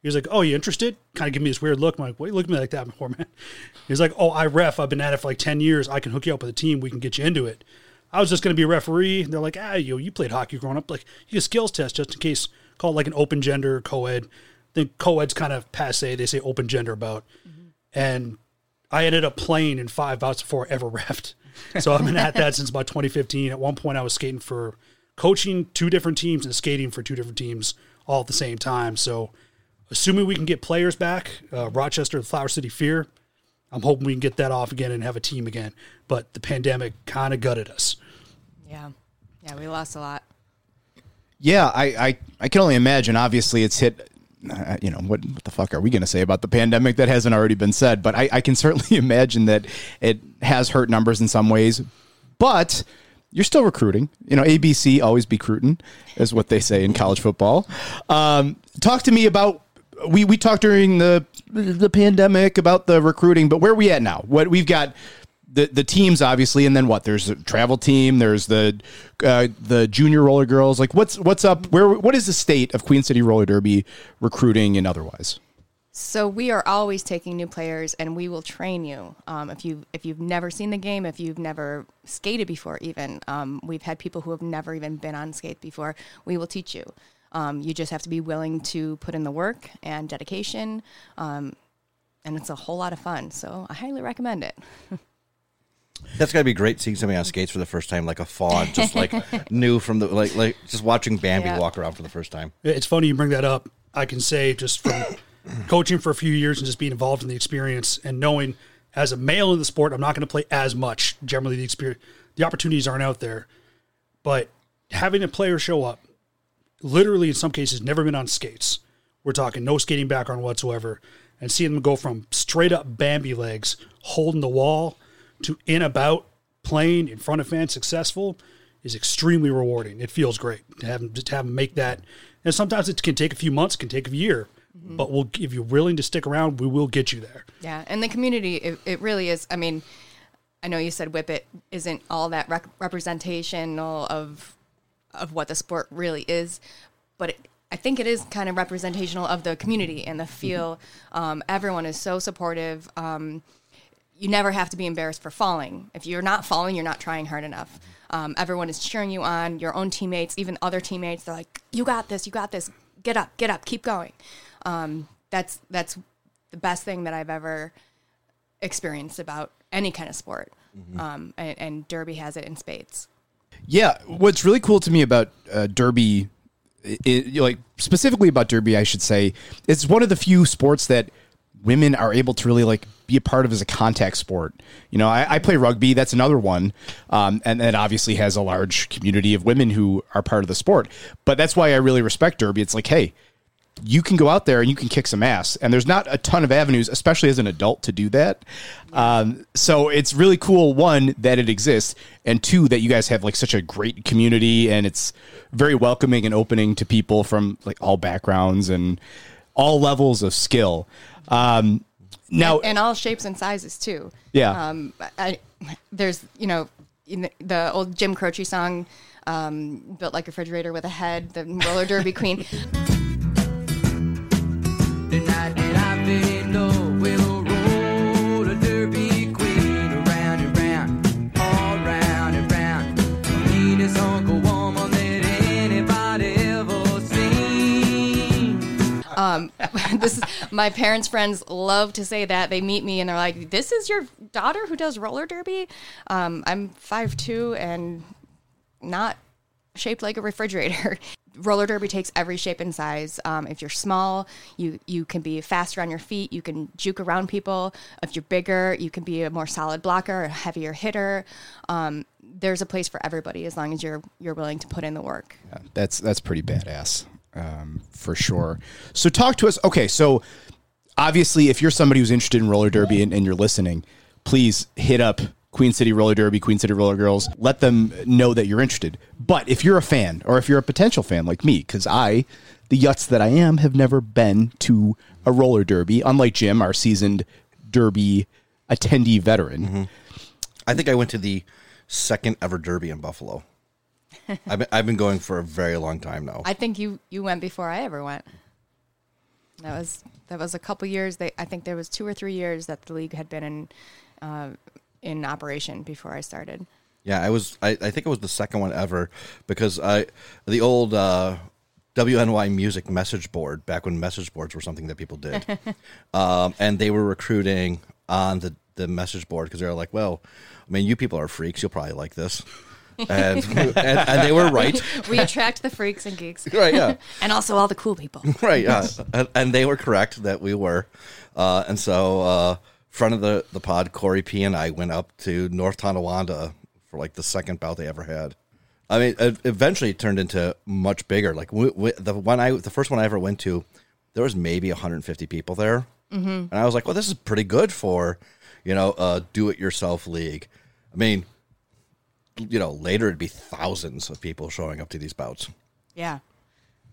He was like, "Oh, you interested?" Kind of give me this weird look. I'm like, "Why you look at me like that before, man?" He was like, "Oh, I ref. I've been at it for like ten years. I can hook you up with a team. We can get you into it." I was just going to be a referee. And they're like, "Ah, you you played hockey growing up. Like, you get a skills test just in case. Call it like an open gender co-ed. I think co-ed's kind of passe. They say open gender about." And I ended up playing in five bouts before I ever refed. So I've been at that since about 2015. At one point, I was skating for coaching two different teams and skating for two different teams all at the same time. So, assuming we can get players back, uh, Rochester, the Flower City Fear, I'm hoping we can get that off again and have a team again. But the pandemic kind of gutted us. Yeah. Yeah, we lost a lot. Yeah, I, I, I can only imagine. Obviously, it's hit. Uh, you know what? What the fuck are we going to say about the pandemic that hasn't already been said? But I, I can certainly imagine that it has hurt numbers in some ways. But you're still recruiting. You know, ABC always be recruiting, is what they say in college football. Um, talk to me about. We we talked during the the pandemic about the recruiting, but where are we at now? What we've got the the teams obviously, and then what? There's a travel team. There's the uh, the junior roller girls. Like what's what's up? Where what is the state of Queen City Roller Derby recruiting and otherwise? So we are always taking new players, and we will train you. Um, if you if you've never seen the game, if you've never skated before, even um, we've had people who have never even been on skate before. We will teach you. Um, you just have to be willing to put in the work and dedication, um, and it's a whole lot of fun. So I highly recommend it. That's got to be great seeing somebody on skates for the first time, like a fawn, just like new from the like like just watching Bambi Yeah. walk around for the first time. It's funny you bring that up. I can say just from coaching for a few years and just being involved in the experience and knowing as a male in the sport, I'm not going to play as much. Generally, the experience, the opportunities aren't out there. But having a player show up, literally in some cases, never been on skates. We're talking no skating background whatsoever, and seeing them go from straight up Bambi legs, holding the wall, to in about playing in front of fans, successful, is extremely rewarding. It feels great to have them, to have them make that. And sometimes it can take a few months, can take a year, but we'll if you're willing to stick around, we will get you there. Yeah, and the community, it, it really is. I mean, I know you said Whip It isn't all that rec- representational of of what the sport really is, but it, I think it is kind of representational of the community and the feel. Um, everyone is so supportive. Um, you never have to be embarrassed for falling. If you're not falling, you're not trying hard enough. Um, everyone is cheering you on. Your own teammates, even other teammates, they're like, "You got this. You got this. Get up. Get up. Keep going." Um, that's that's the best thing that I've ever experienced about any kind of sport. Um, and, and Derby has it in spades. Yeah, what's really cool to me about uh, Derby, i i- like specifically about Derby, I should say, it's one of the few sports that women are able to really like be a part of as a contact sport. You know, I, I play rugby. That's another one, um, and that obviously has a large community of women who are part of the sport. But that's why I really respect Derby. It's like, hey, you can go out there and you can kick some ass. And there's not a ton of avenues, especially as an adult, to do that. Um, so it's really cool, one, that it exists, and two, that you guys have like such a great community and it's very welcoming and opening to people from like all backgrounds and all levels of skill. Um, now, and all shapes and sizes too. Yeah. Um, I, there's you know in the, the old Jim Croce song, um, built like a refrigerator with a head, the roller derby queen. Seen. this is my parents' friends love to say that they meet me and they're like, "This is your daughter who does roller derby." Um, I'm five two and not shaped like a refrigerator. roller derby takes every shape and size. Um, if you're small, you you can be faster on your feet. You can juke around people. If you're bigger, you can be a more solid blocker, a heavier hitter. Um, there's a place for everybody as long as you're you're willing to put in the work. that's that's pretty badass um, for sure. So talk to us. Okay, so obviously, if you're somebody who's interested in roller derby and, and you're listening, please hit up Queen City Roller Derby, Queen City Roller Girls. Let them know that you're interested. But if you're a fan, or if you're a potential fan like me, because I, the yuts that I am, have never been to a roller derby, unlike Jim, our seasoned derby attendee veteran. I think I went to the second ever Derby in Buffalo. I've been, I've been going for a very long time now. I think you you went before I ever went. That was that was a couple years. They I think there was two or three years that the league had been in uh, in operation before I started. Yeah, I was. I, I think it was the second one ever because I the old uh, WNY music message board back when message boards were something that people did, um, and they were recruiting on the the message board because they were like, well, I mean, you people are freaks. You'll probably like this, and and, and they were right. We attract the freaks and geeks, Right. Yeah. and also all the cool people. right yeah and, and they were correct that we were uh, and so uh, front of the, the pod corey p and i went up to north tonawanda for like the second bout they ever had. I mean eventually it turned into much bigger. Like we, we, the one i the first one i ever went to there was maybe 150 people there. Mm-hmm. and i was like well this is pretty good for you know a do-it-yourself league. I mean you know later it'd be thousands of people showing up to these bouts. Yeah,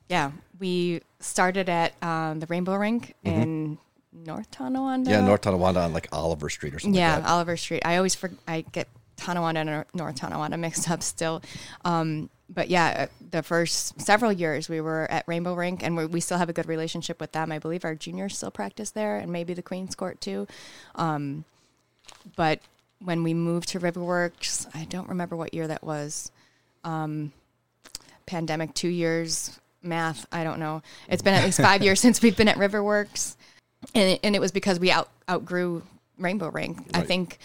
yeah. We started at um, the Rainbow Rink in North Tonawanda. yeah north tonawanda on like oliver street or something yeah, like that. Oliver Street. I always for, I get Tonawanda and North Tonawanda mixed up still. Um, but yeah, uh, the first several years we were at Rainbow Rink, and we we still have a good relationship with them. I believe our juniors still practice there, and maybe the Queens Court too. Um, but when we moved to Riverworks, I don't remember what year that was. Um, pandemic, two years, math, I don't know. It's been at least five years since we've been at Riverworks, and it, and it was because we out outgrew Rainbow Rink. I think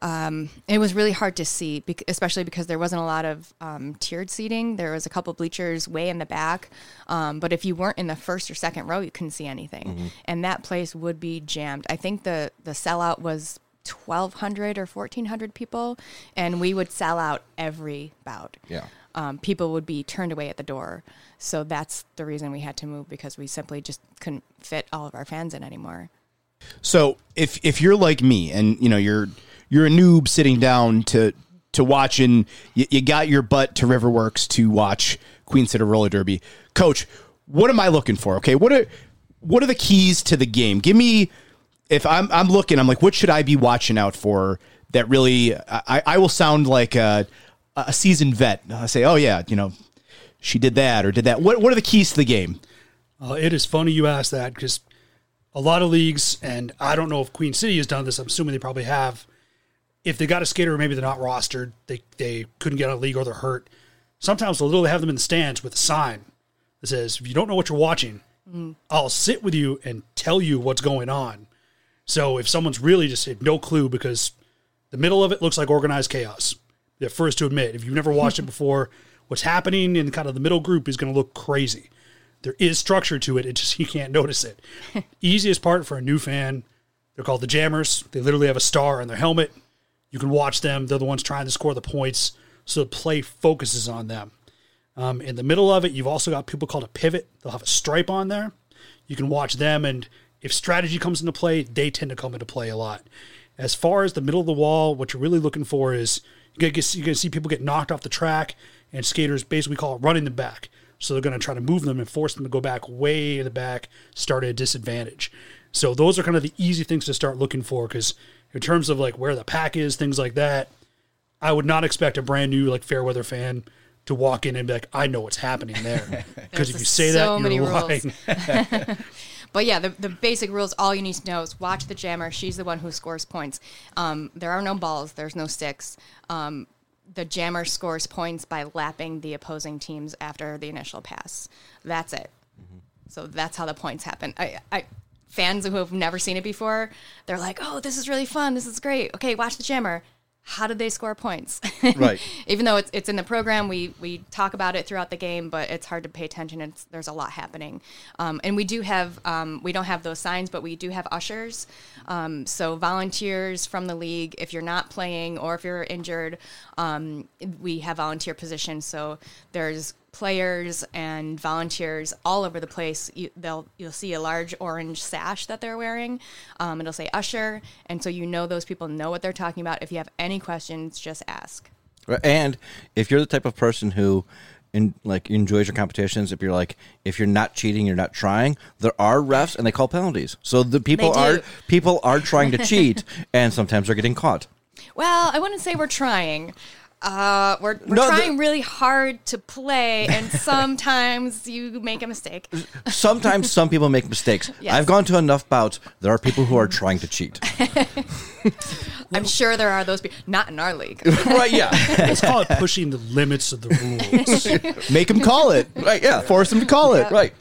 um, it was really hard to see, especially because there wasn't a lot of um, tiered seating. There was a couple bleachers way in the back, um, but if you weren't in the first or second row, you couldn't see anything, and that place would be jammed. I think the the sellout was 1,200 or 1,400 people, and we would sell out every bout. Yeah. Um, people would be turned away at the door. So that's the reason we had to move because we simply just couldn't fit all of our fans in anymore. So if if you're like me and you know you're you're a noob sitting down to to watch and you, you got your butt to Riverworks to watch Queen City Roller Derby, Coach, what am I looking for? Okay, what are what are the keys to the game? Give me if I'm I'm looking, I'm like, what should I be watching out for? That really, I, I will sound like a, a seasoned vet. I say, oh yeah, you know, she did that or did that. What what are the keys to the game? Uh, it is funny you ask that because a lot of leagues, and I don't know if Queen City has done this. I'm assuming they probably have. If they got a skater, maybe they're not rostered. They they couldn't get on a league or they're hurt. Sometimes they'll literally have them in the stands with a sign that says, "If you don't know what you're watching, I'll sit with you and tell you what's going on." So if someone's really just had no clue because the middle of it looks like organized chaos, they're first to admit. If you've never watched it before, what's happening in kind of the middle group is going to look crazy. There is structure to it. It just you can't notice it. Easiest part for a new fan, they're called the jammers. They literally have a star on their helmet. You can watch them. They're the ones trying to score the points, so the play focuses on them. Um, in the middle of it, you've also got people called a pivot. They'll have a stripe on there. You can watch them, and if strategy comes into play, they tend to come into play a lot. As far as the middle of the wall, what you're really looking for is you're going to see people get knocked off the track, and skaters basically call it running them back. So they're going to try to move them and force them to go back way in the back, start at a disadvantage. So those are kind of the easy things to start looking for because in terms of like where the pack is, things like that, I would not expect a brand new like Fairweather fan to walk in and be like, I know what's happening there. Because if you say so that, you're rules. lying. But yeah, the, the basic rules, all you need to know is watch the jammer. She's the one who scores points. Um, there are no balls, there's no sticks. Um, the jammer scores points by lapping the opposing teams after the initial pass. That's it. So that's how the points happen. I, I fans who have never seen it before, they're like, "Oh, this is really fun. This is great. Okay, watch the jammer." How do they score points? Right. Even though it's it's in the program, we we talk about it throughout the game, but it's hard to pay attention. It's there's a lot happening, um, and we do have um, we don't have those signs, but we do have ushers. Um, so volunteers from the league, if you're not playing or if you're injured, um, we have volunteer positions. So there's players and volunteers all over the place. You, they'll you'll see a large orange sash that they're wearing. Um, it'll say usher, and so you know those people know what they're talking about. If you have any questions, just ask. And if you're the type of person who in like enjoys your competitions, if you're like if you're not cheating, you're not trying, there are refs and they call penalties. So the people are people are trying to cheat and sometimes they're getting caught. Well, I wouldn't say we're trying. Uh, we're we're No, the- trying really hard to play, and sometimes you make a mistake. Sometimes some people make mistakes. Yes. I've gone to enough bouts. There are people who are trying to cheat. I'm sure there are those people, not in our league. right, yeah. Let's call it pushing the limits of the rules. Make them call it. Right, yeah. Force them to call it. Right.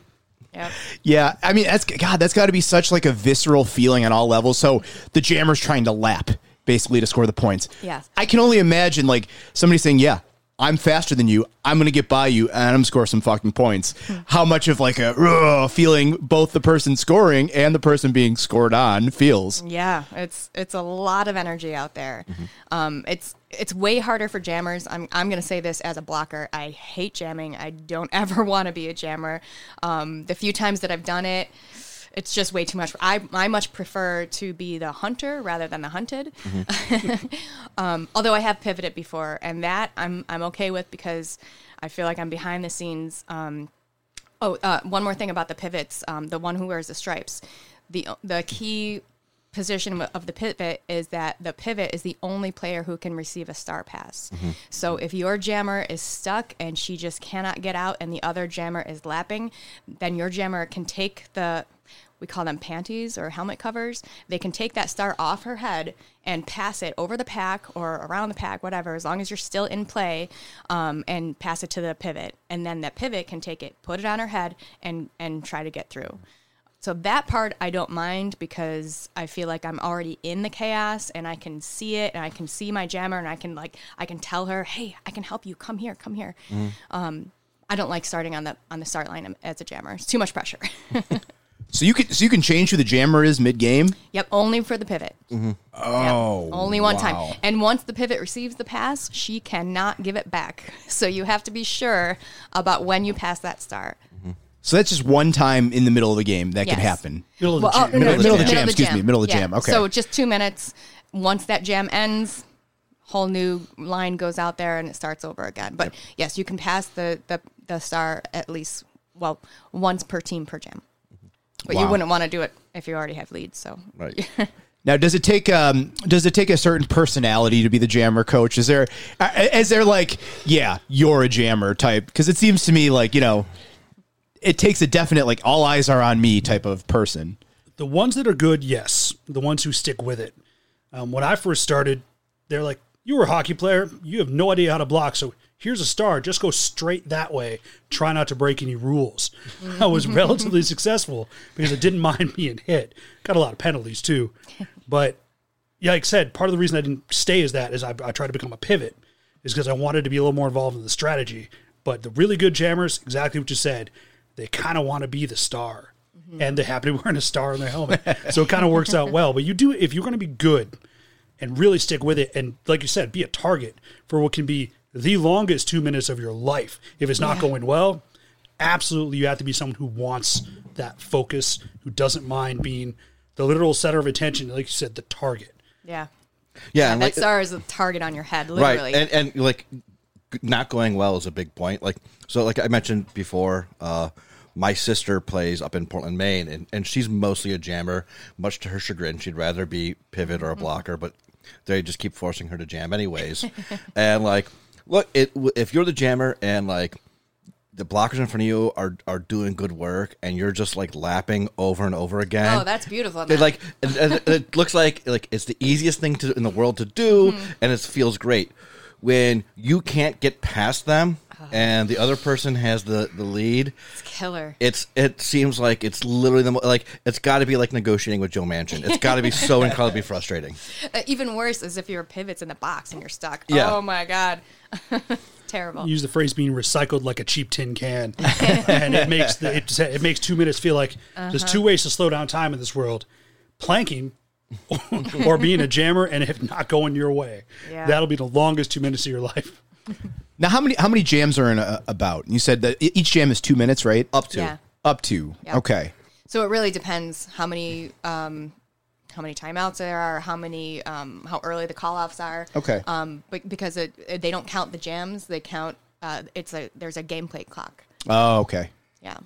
yep. Yeah, I mean that's God. That's got to be such like a visceral feeling on all levels. So the jammer's trying to lap basically to score the points. Yes. I can only imagine like somebody saying, "Yeah, I'm faster than you. I'm going to get by you, and I'm going to score some fucking points." How much of like a feeling both the person scoring and the person being scored on feels. Yeah, it's it's a lot of energy out there. Um, it's it's way harder for jammers. I'm I'm gonna say this as a blocker. I hate jamming. I don't ever want to be a jammer. Um, the few times that I've done it, it's just way too much. I I much prefer to be the hunter rather than the hunted. um, although I have pivoted before, and that I'm I'm okay with because I feel like I'm behind the scenes. Um, Oh, uh, one more thing about the pivots. Um, the one who wears the stripes. The the key position of the pivot is that the pivot is the only player who can receive a star pass. So if your jammer is stuck and she just cannot get out, and the other jammer is lapping, then your jammer can take the we call them panties or helmet covers. They can take that star off her head and pass it over the pack or around the pack, whatever, as long as you're still in play, um, and pass it to the pivot. And then that pivot can take it, put it on her head, and and try to get through. So that part I don't mind because I feel like I'm already in the chaos and I can see it and I can see my jammer and I can like I can tell her, hey, I can help you. Come here, come here. Um, I don't like starting on the on the start line as a jammer. It's too much pressure. So you can so you can change who the jammer is mid game. Yep, only for the pivot. Oh, Only one wow. time. And once the pivot receives the pass, she cannot give it back. So you have to be sure about when you pass that star. So that's just one time in the middle of the game that could Yes. happen. Middle of the Well, jam. oh, no, Middle- middle of the jam, excuse me, middle of the Yeah. jam, okay. So just two minutes. Once that jam ends, whole new line goes out there and it starts over again. But yes, you can pass the, the, the star at least, well, once per team per jam. But you Wow. wouldn't want to do it if you already have leads. So Right. Now, does it take um does it take a certain personality to be the jammer coach? Is there uh, is there like yeah you're a jammer type? Because it seems to me like you know it takes a definite like all eyes are on me type of person. The ones that are good, yes. The ones who stick with it. Um, when I first started, they're like, "You were a hockey player. You have no idea how to block. So here's a star. Just go straight that way. Try not to break any rules." I was relatively successful because I didn't mind being hit. Got a lot of penalties too, but yeah, like I said, part of the reason I didn't stay is that is I, I tried to become a pivot is because I wanted to be a little more involved in the strategy. But the really good jammers, exactly what you said, they kind of want to be the star, and they happen to be wearing a star on their helmet, so it kind of works out well. But you do if you're going to be good and really stick with it, and like you said, be a target for what can be the longest two minutes of your life. If it's not Yeah. going well, absolutely you have to be someone who wants that focus, who doesn't mind being the literal center of attention, like you said, the target. yeah. Yeah, and that like, star is a target on your head, right, literally. and and like g- not going well is a big point. Like so, like I mentioned before, uh, my sister plays up in Portland, Maine, and, and she's mostly a jammer. Much to her chagrin, she'd rather be pivot or a blocker, but they just keep forcing her to jam anyways. and like, look, it if you're the jammer and like the blockers in front of you are are doing good work, and you're just like lapping over and over again. oh, that's beautiful. It like and it looks like like it's the easiest thing to in the world to do, Mm-hmm. and it feels great when you can't get past them, and the other person has the the lead. it's killer. It's it seems like it's literally the mo- like it's got to be like negotiating with Joe Manchin. It's got to be so incredibly frustrating. Uh, even worse is if your pivot's in the box and you're stuck. Yeah. Oh my god, terrible. Use the phrase being recycled like a cheap tin can, and it makes the, it, it makes two minutes feel like there's two ways to slow down time in this world: planking or being a jammer, and it not going your way. Yeah. That'll be the longest two minutes of your life. Now, how many how many jams are in a, about? You said that each jam is two minutes, right? Up to Yeah. Up to Yeah. okay. So it really depends how many um, how many timeouts there are, how many um, how early the call offs are. Okay. Um, but because it, it- they don't count the jams, they count. Uh, it's a there's a gameplay clock. Oh, okay. Yeah.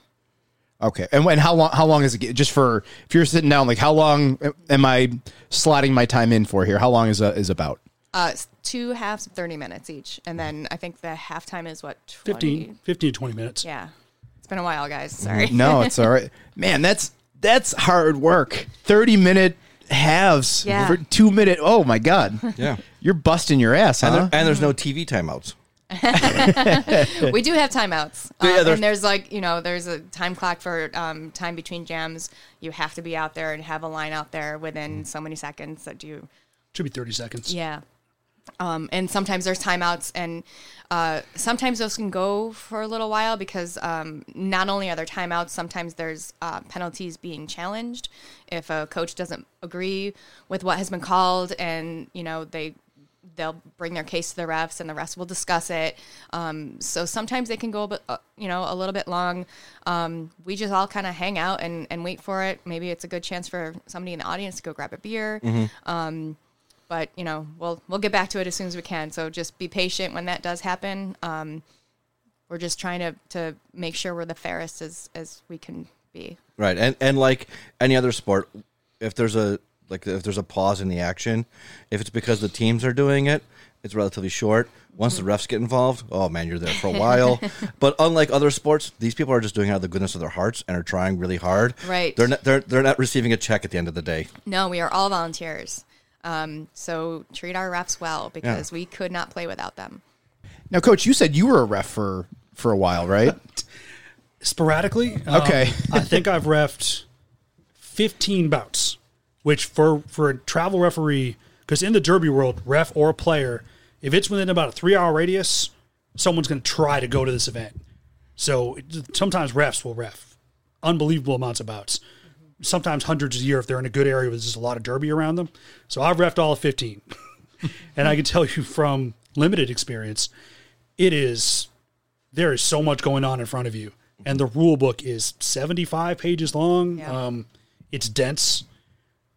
Okay, and when how long? How long is it? Just for if you're sitting down, like how long am I slotting my time in for here? How long is a, is about? Uh, two halves of thirty minutes each, and then I think the halftime is what 20? 15, 15 to 20 minutes. Yeah. It's been a while, guys. Sorry. No, it's all right, man. That's that's hard work. Thirty minute halves Yeah. for two minute. Oh my god, yeah, you're busting your ass, and, huh? there, and there's no TV timeouts. we do have timeouts. Uh, Yeah, there's- and there's like, you know, there's a time clock for um, time between jams. You have to be out there and have a line out there within so many seconds that you, Should be 30 seconds. yeah. Um, and sometimes there's timeouts, and uh, sometimes those can go for a little while because um, not only are there timeouts, sometimes there's uh, penalties being challenged if a coach doesn't agree with what has been called, and you know they they'll bring their case to the refs, and the refs will discuss it. Um, so sometimes they can go a bit, uh, you know, a little bit long. Um, we just all kind of hang out and, and wait for it. Maybe it's a good chance for somebody in the audience to go grab a beer but you know we'll we'll get back to it as soon as we can so just be patient when that does happen um, we're just trying to to make sure we're the fairest as as we can be Right, and and like any other sport, if there's a like if there's a pause in the action, if it's because the teams are doing it, it's relatively short. Once the refs get involved, oh man, you're there for a while. but unlike other sports, these people are just doing it out of the goodness of their hearts and are trying really hard. Right. They're not they're they're not receiving a check at the end of the day. no we are all volunteers um, so treat our refs well because we could not play without them now, coach, you said you were a ref for for a while, right? Sporadically. um, Okay. I think I've refed 15 bouts, which for, for a travel referee, because in the Derby world, ref or player, if it's within about a three hour radius, someone's going to try to go to this event. So it- sometimes refs will ref unbelievable amounts of bouts. sometimes hundreds a year if they're in a good area with just a lot of derby around them. So I've refed all of 15. and I can tell you from limited experience, it is there is so much going on in front of you. And the rule book is 75 pages long. Yeah. Um, it's dense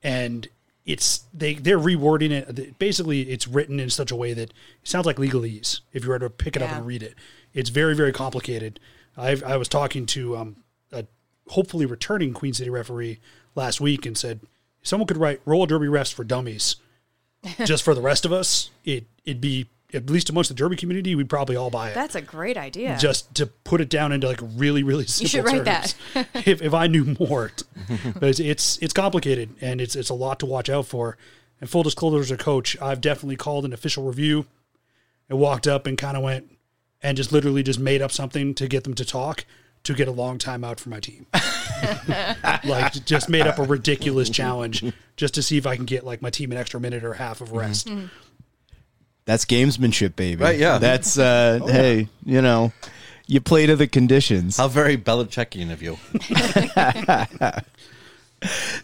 and it's they they're rewording it. Basically, it's written in such a way that it sounds like legalese. If you were to pick it up and read it, it's very very complicated. I I was talking to um, a hopefully returning Queen City referee last week and said someone could write roller derby refs for dummies just for the rest of us, it it'd be at least amongst the derby community, we'd probably all buy it That's a great idea. just to put it down into like really really simple you should write terms. if, if I knew more, but it's, it's it's complicated and it's it's a lot to watch out for. And full disclosure, as a coach, I've definitely called an official review and walked up and kind of went and just literally just made up something to get them to talk to get a long time out for my team. like just made up a ridiculous challenge just to see if I can get like my team an extra minute or half of rest. Mm-hmm. That's gamesmanship, baby. Right, yeah. That's uh hey, you know, you play to the conditions. How very Belichickian of you.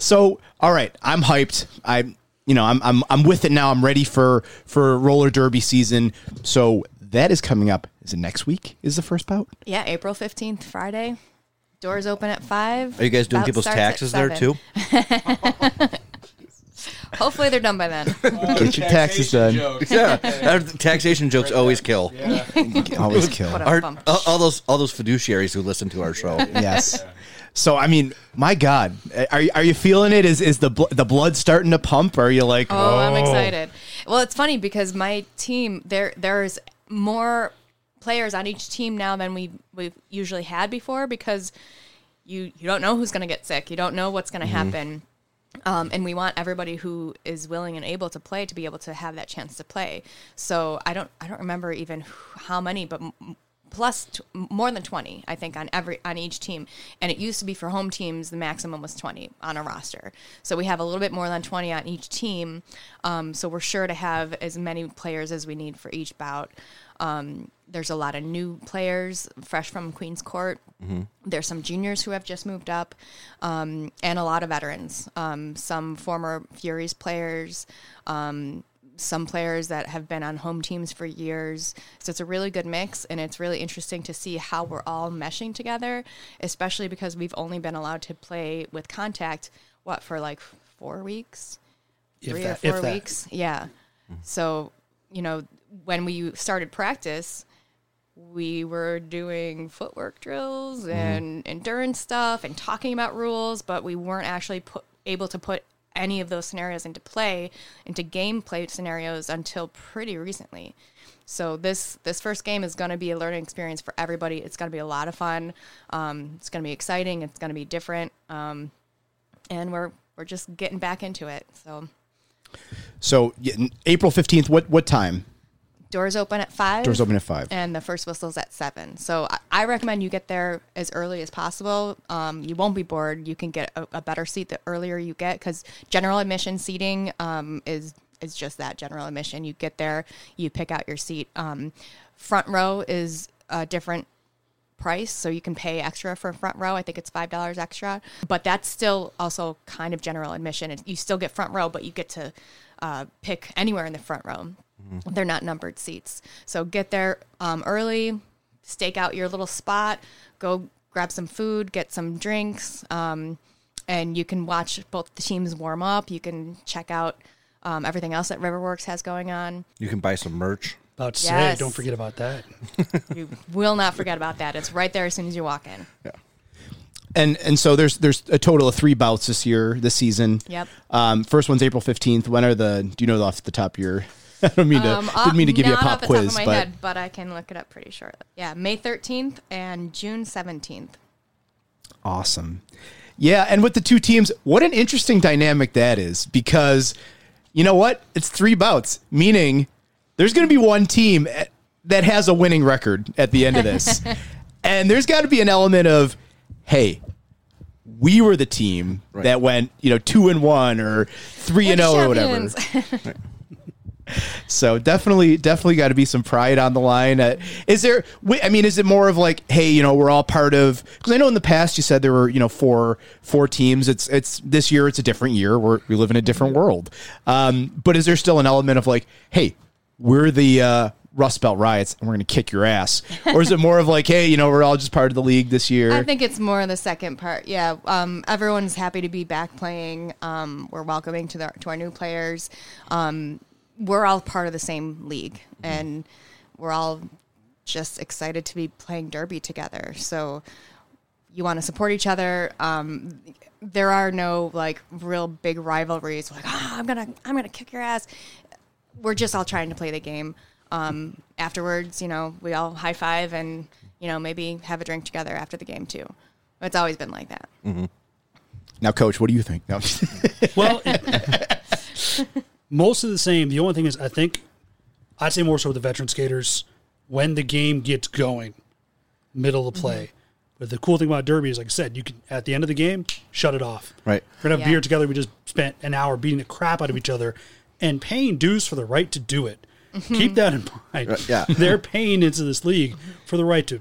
So, all right, I'm hyped. I you know, I'm I'm I'm with it now. I'm ready for for roller derby season. So, that is coming up. Is it next week? Is the first bout? yeah, April 15th, Friday. Doors open at 5. Are you guys doing Bout people's starts at taxes there 7. too? Hopefully they're done by then. Get your taxes done. yeah, Our taxation jokes always kill. Always kill. Our, bump. all, all those all those fiduciaries who listen to our show. Yes. So I mean, my God, are you- are you feeling it? Is is the bl- the blood starting to pump? Are you like, Oh, I'm excited. Well, it's funny because my team there there's more players on each team now than we we've usually had before because you you don't know who's going to get sick. You don't know what's going to mm-hmm. happen. Um, and we want everybody who is willing and able to play to be able to have that chance to play. So I don't I don't remember even how many, but m- plus t- more than 20 I think on every on each team. And it used to be for home teams the maximum was 20 on a roster. So we have a little bit more than 20 on each team. Um, so we're sure to have as many players as we need for each bout. Um, there's a lot of new players fresh from Queens Court. There's some juniors who have just moved up, um, and a lot of veterans. Um, some former Furies players, um, some players that have been on home teams for years. So it's a really good mix, and it's really interesting to see how we're all meshing together, especially because we've only been allowed to play with contact, what, for like four weeks? If three that- or if four that. weeks. Yeah. So, you know, when we started practice, we were doing footwork drills and endurance stuff and talking about rules, but we weren't actually put, able to put any of those scenarios into play, into gameplay scenarios until pretty recently. So this this first game is going to be a learning experience for everybody. It's going to be a lot of fun. Um, it's going to be exciting. It's going to be different, um, and we're we're just getting back into it. So so yeah, April fifteenth? What what time? Doors open at five. Doors open at five. and the first whistle's at seven. So I, I recommend you get there as early as possible. Um, you won't be bored. You can get a, a better seat the earlier you get because general admission seating um, is is just that general admission. You get there, you pick out your seat. Um, front row is a different price, so you can pay extra for front row. I think it's five dollars extra, but that's still also kind of general admission. You still get front row, but you get to uh, pick anywhere in the front row. They're not numbered seats, so get there um, early, stake out your little spot, go grab some food, get some drinks, um, and you can watch both the teams warm up. You can check out um, everything else that Riverworks has going on. You can buy some merch. About to say, don't forget about that. You will not forget about that. It's right there as soon as you walk in. Yeah. And and so there's there's a total of three bouts this year, this season. Yep. Um, first one's April fifteenth. When are the? Do you know off the top of your? I don't mean to Um, didn't mean to give you a pop off the quiz, top of my but head, but I can look it up pretty shortly. Yeah, May 13th and June 17th. awesome. Yeah, and with the two teams, what an interesting dynamic that is because you know what? It's three bouts, meaning there's going to be one team that has a winning record at the end of this. and there's got to be an element of hey, we were the team that went, you know, 2 and 1 or 3 and 0 or whatever. Champions. So definitely, definitely got to be some pride on the line. Uh, is there? I mean, is it more of like, hey, you know, we're all part of? Because I know in the past you said there were, you know, four four teams. It's it's this year. It's a different year. We're, we live in a different world. Um, but is there still an element of like, hey, we're the uh, Rust Belt Riots and we're going to kick your ass, or is it more of like, hey, you know, we're all just part of the league this year? I think it's more the second part. Yeah, um, everyone's happy to be back playing. Um, we're welcoming to the to our new players. Um, we're all part of the same league, and we're all just excited to be playing derby together. So you want to support each other. Um, there are no like real big rivalries. Like, ah, I'm gonna I'm gonna kick your ass. We're just all trying to play the game. Um, afterwards, you know, we all high five and you know maybe have a drink together after the game too. It's always been like that. now, Coach, what do you think? No. Well, it- most of the same. The only thing is, I think I'd say more so with the veteran skaters when the game gets going, middle of play. Mm-hmm. But the cool thing about Derby is, like I said, you can at the end of the game shut it off. Right. We're gonna have Yeah. beer together. We just spent an hour beating the crap out of each other and paying dues for the right to do it. Mm-hmm. Keep that in mind. Right, yeah. They're paying into this league for the right to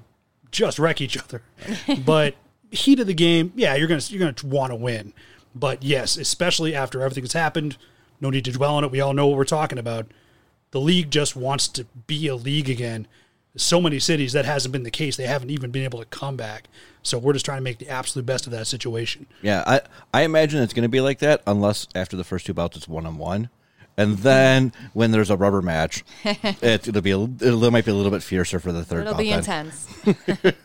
just wreck each other. But heat of the game, yeah, you're gonna you're gonna want to win. But yes, especially after everything that's happened, no need to dwell on it. We all know what we're talking about. The league just wants to be a league again. So many cities that hasn't been the case. They haven't even been able to come back. So we're just trying to make the absolute best of that situation. Yeah, I I imagine it's going to be like that unless after the first two bouts it's one on one, and then when there's a rubber match, it, it'll be a, it might be a little bit fiercer for the third. It'll bout be then. intense.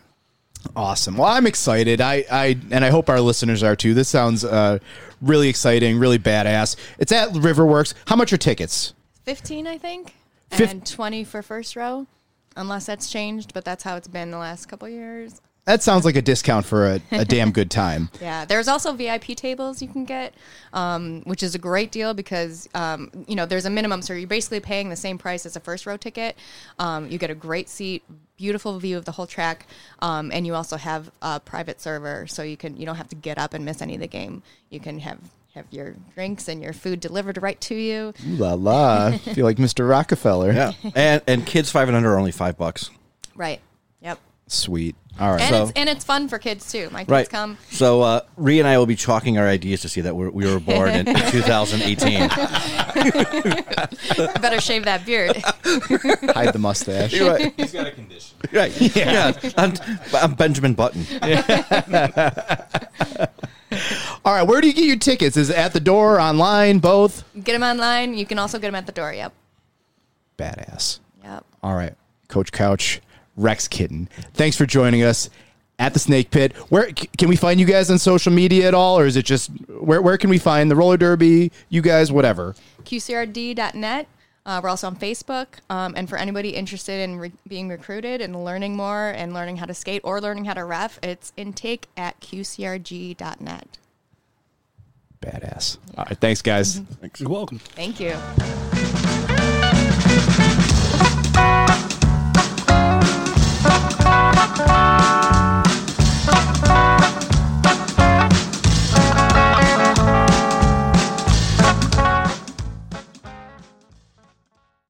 Awesome. Well, I'm excited. I, I and I hope our listeners are too. This sounds uh, really exciting, really badass. It's at Riverworks. How much are tickets? 15, I think, Fif- and 20 for first row, unless that's changed, but that's how it's been the last couple years. That sounds like a discount for a, a damn good time. Yeah, there's also VIP tables you can get, um, which is a great deal because um, you know there's a minimum, so you're basically paying the same price as a first row ticket. Um, you get a great seat, beautiful view of the whole track, um, and you also have a private server, so you can you don't have to get up and miss any of the game. You can have have your drinks and your food delivered right to you. Ooh la la. I feel like Mr. Rockefeller. Yeah, and and kids five and under are only five bucks. Right. Yep. Sweet. All right. And So- it's and it's fun for kids too. My kids Right. come. So uh, Ree and I will be chalking our ideas to see that we're, we were born in 2018. Better shave that beard. Hide the mustache. right. He's got a condition. Right. Yeah. I'm, I'm Benjamin Button. All right. Where do you get your tickets? Is it at the door, online, both? get them online. You can also get them at the door. Yep. Badass. Yep. All right, Coach Couch, Wrecks Kitten. Thanks for joining us at the Snake Pit. Where can we find you guys on social media at all, or is it just where? Where can we find the roller derby? You guys, whatever. QCRD.net. Uh, we're also on Facebook. Um, and for anybody interested in re- being recruited and learning more and learning how to skate or learning how to ref, it's intake at QCRG.net. Badass. All right, thanks, guys. You're welcome. Thank you.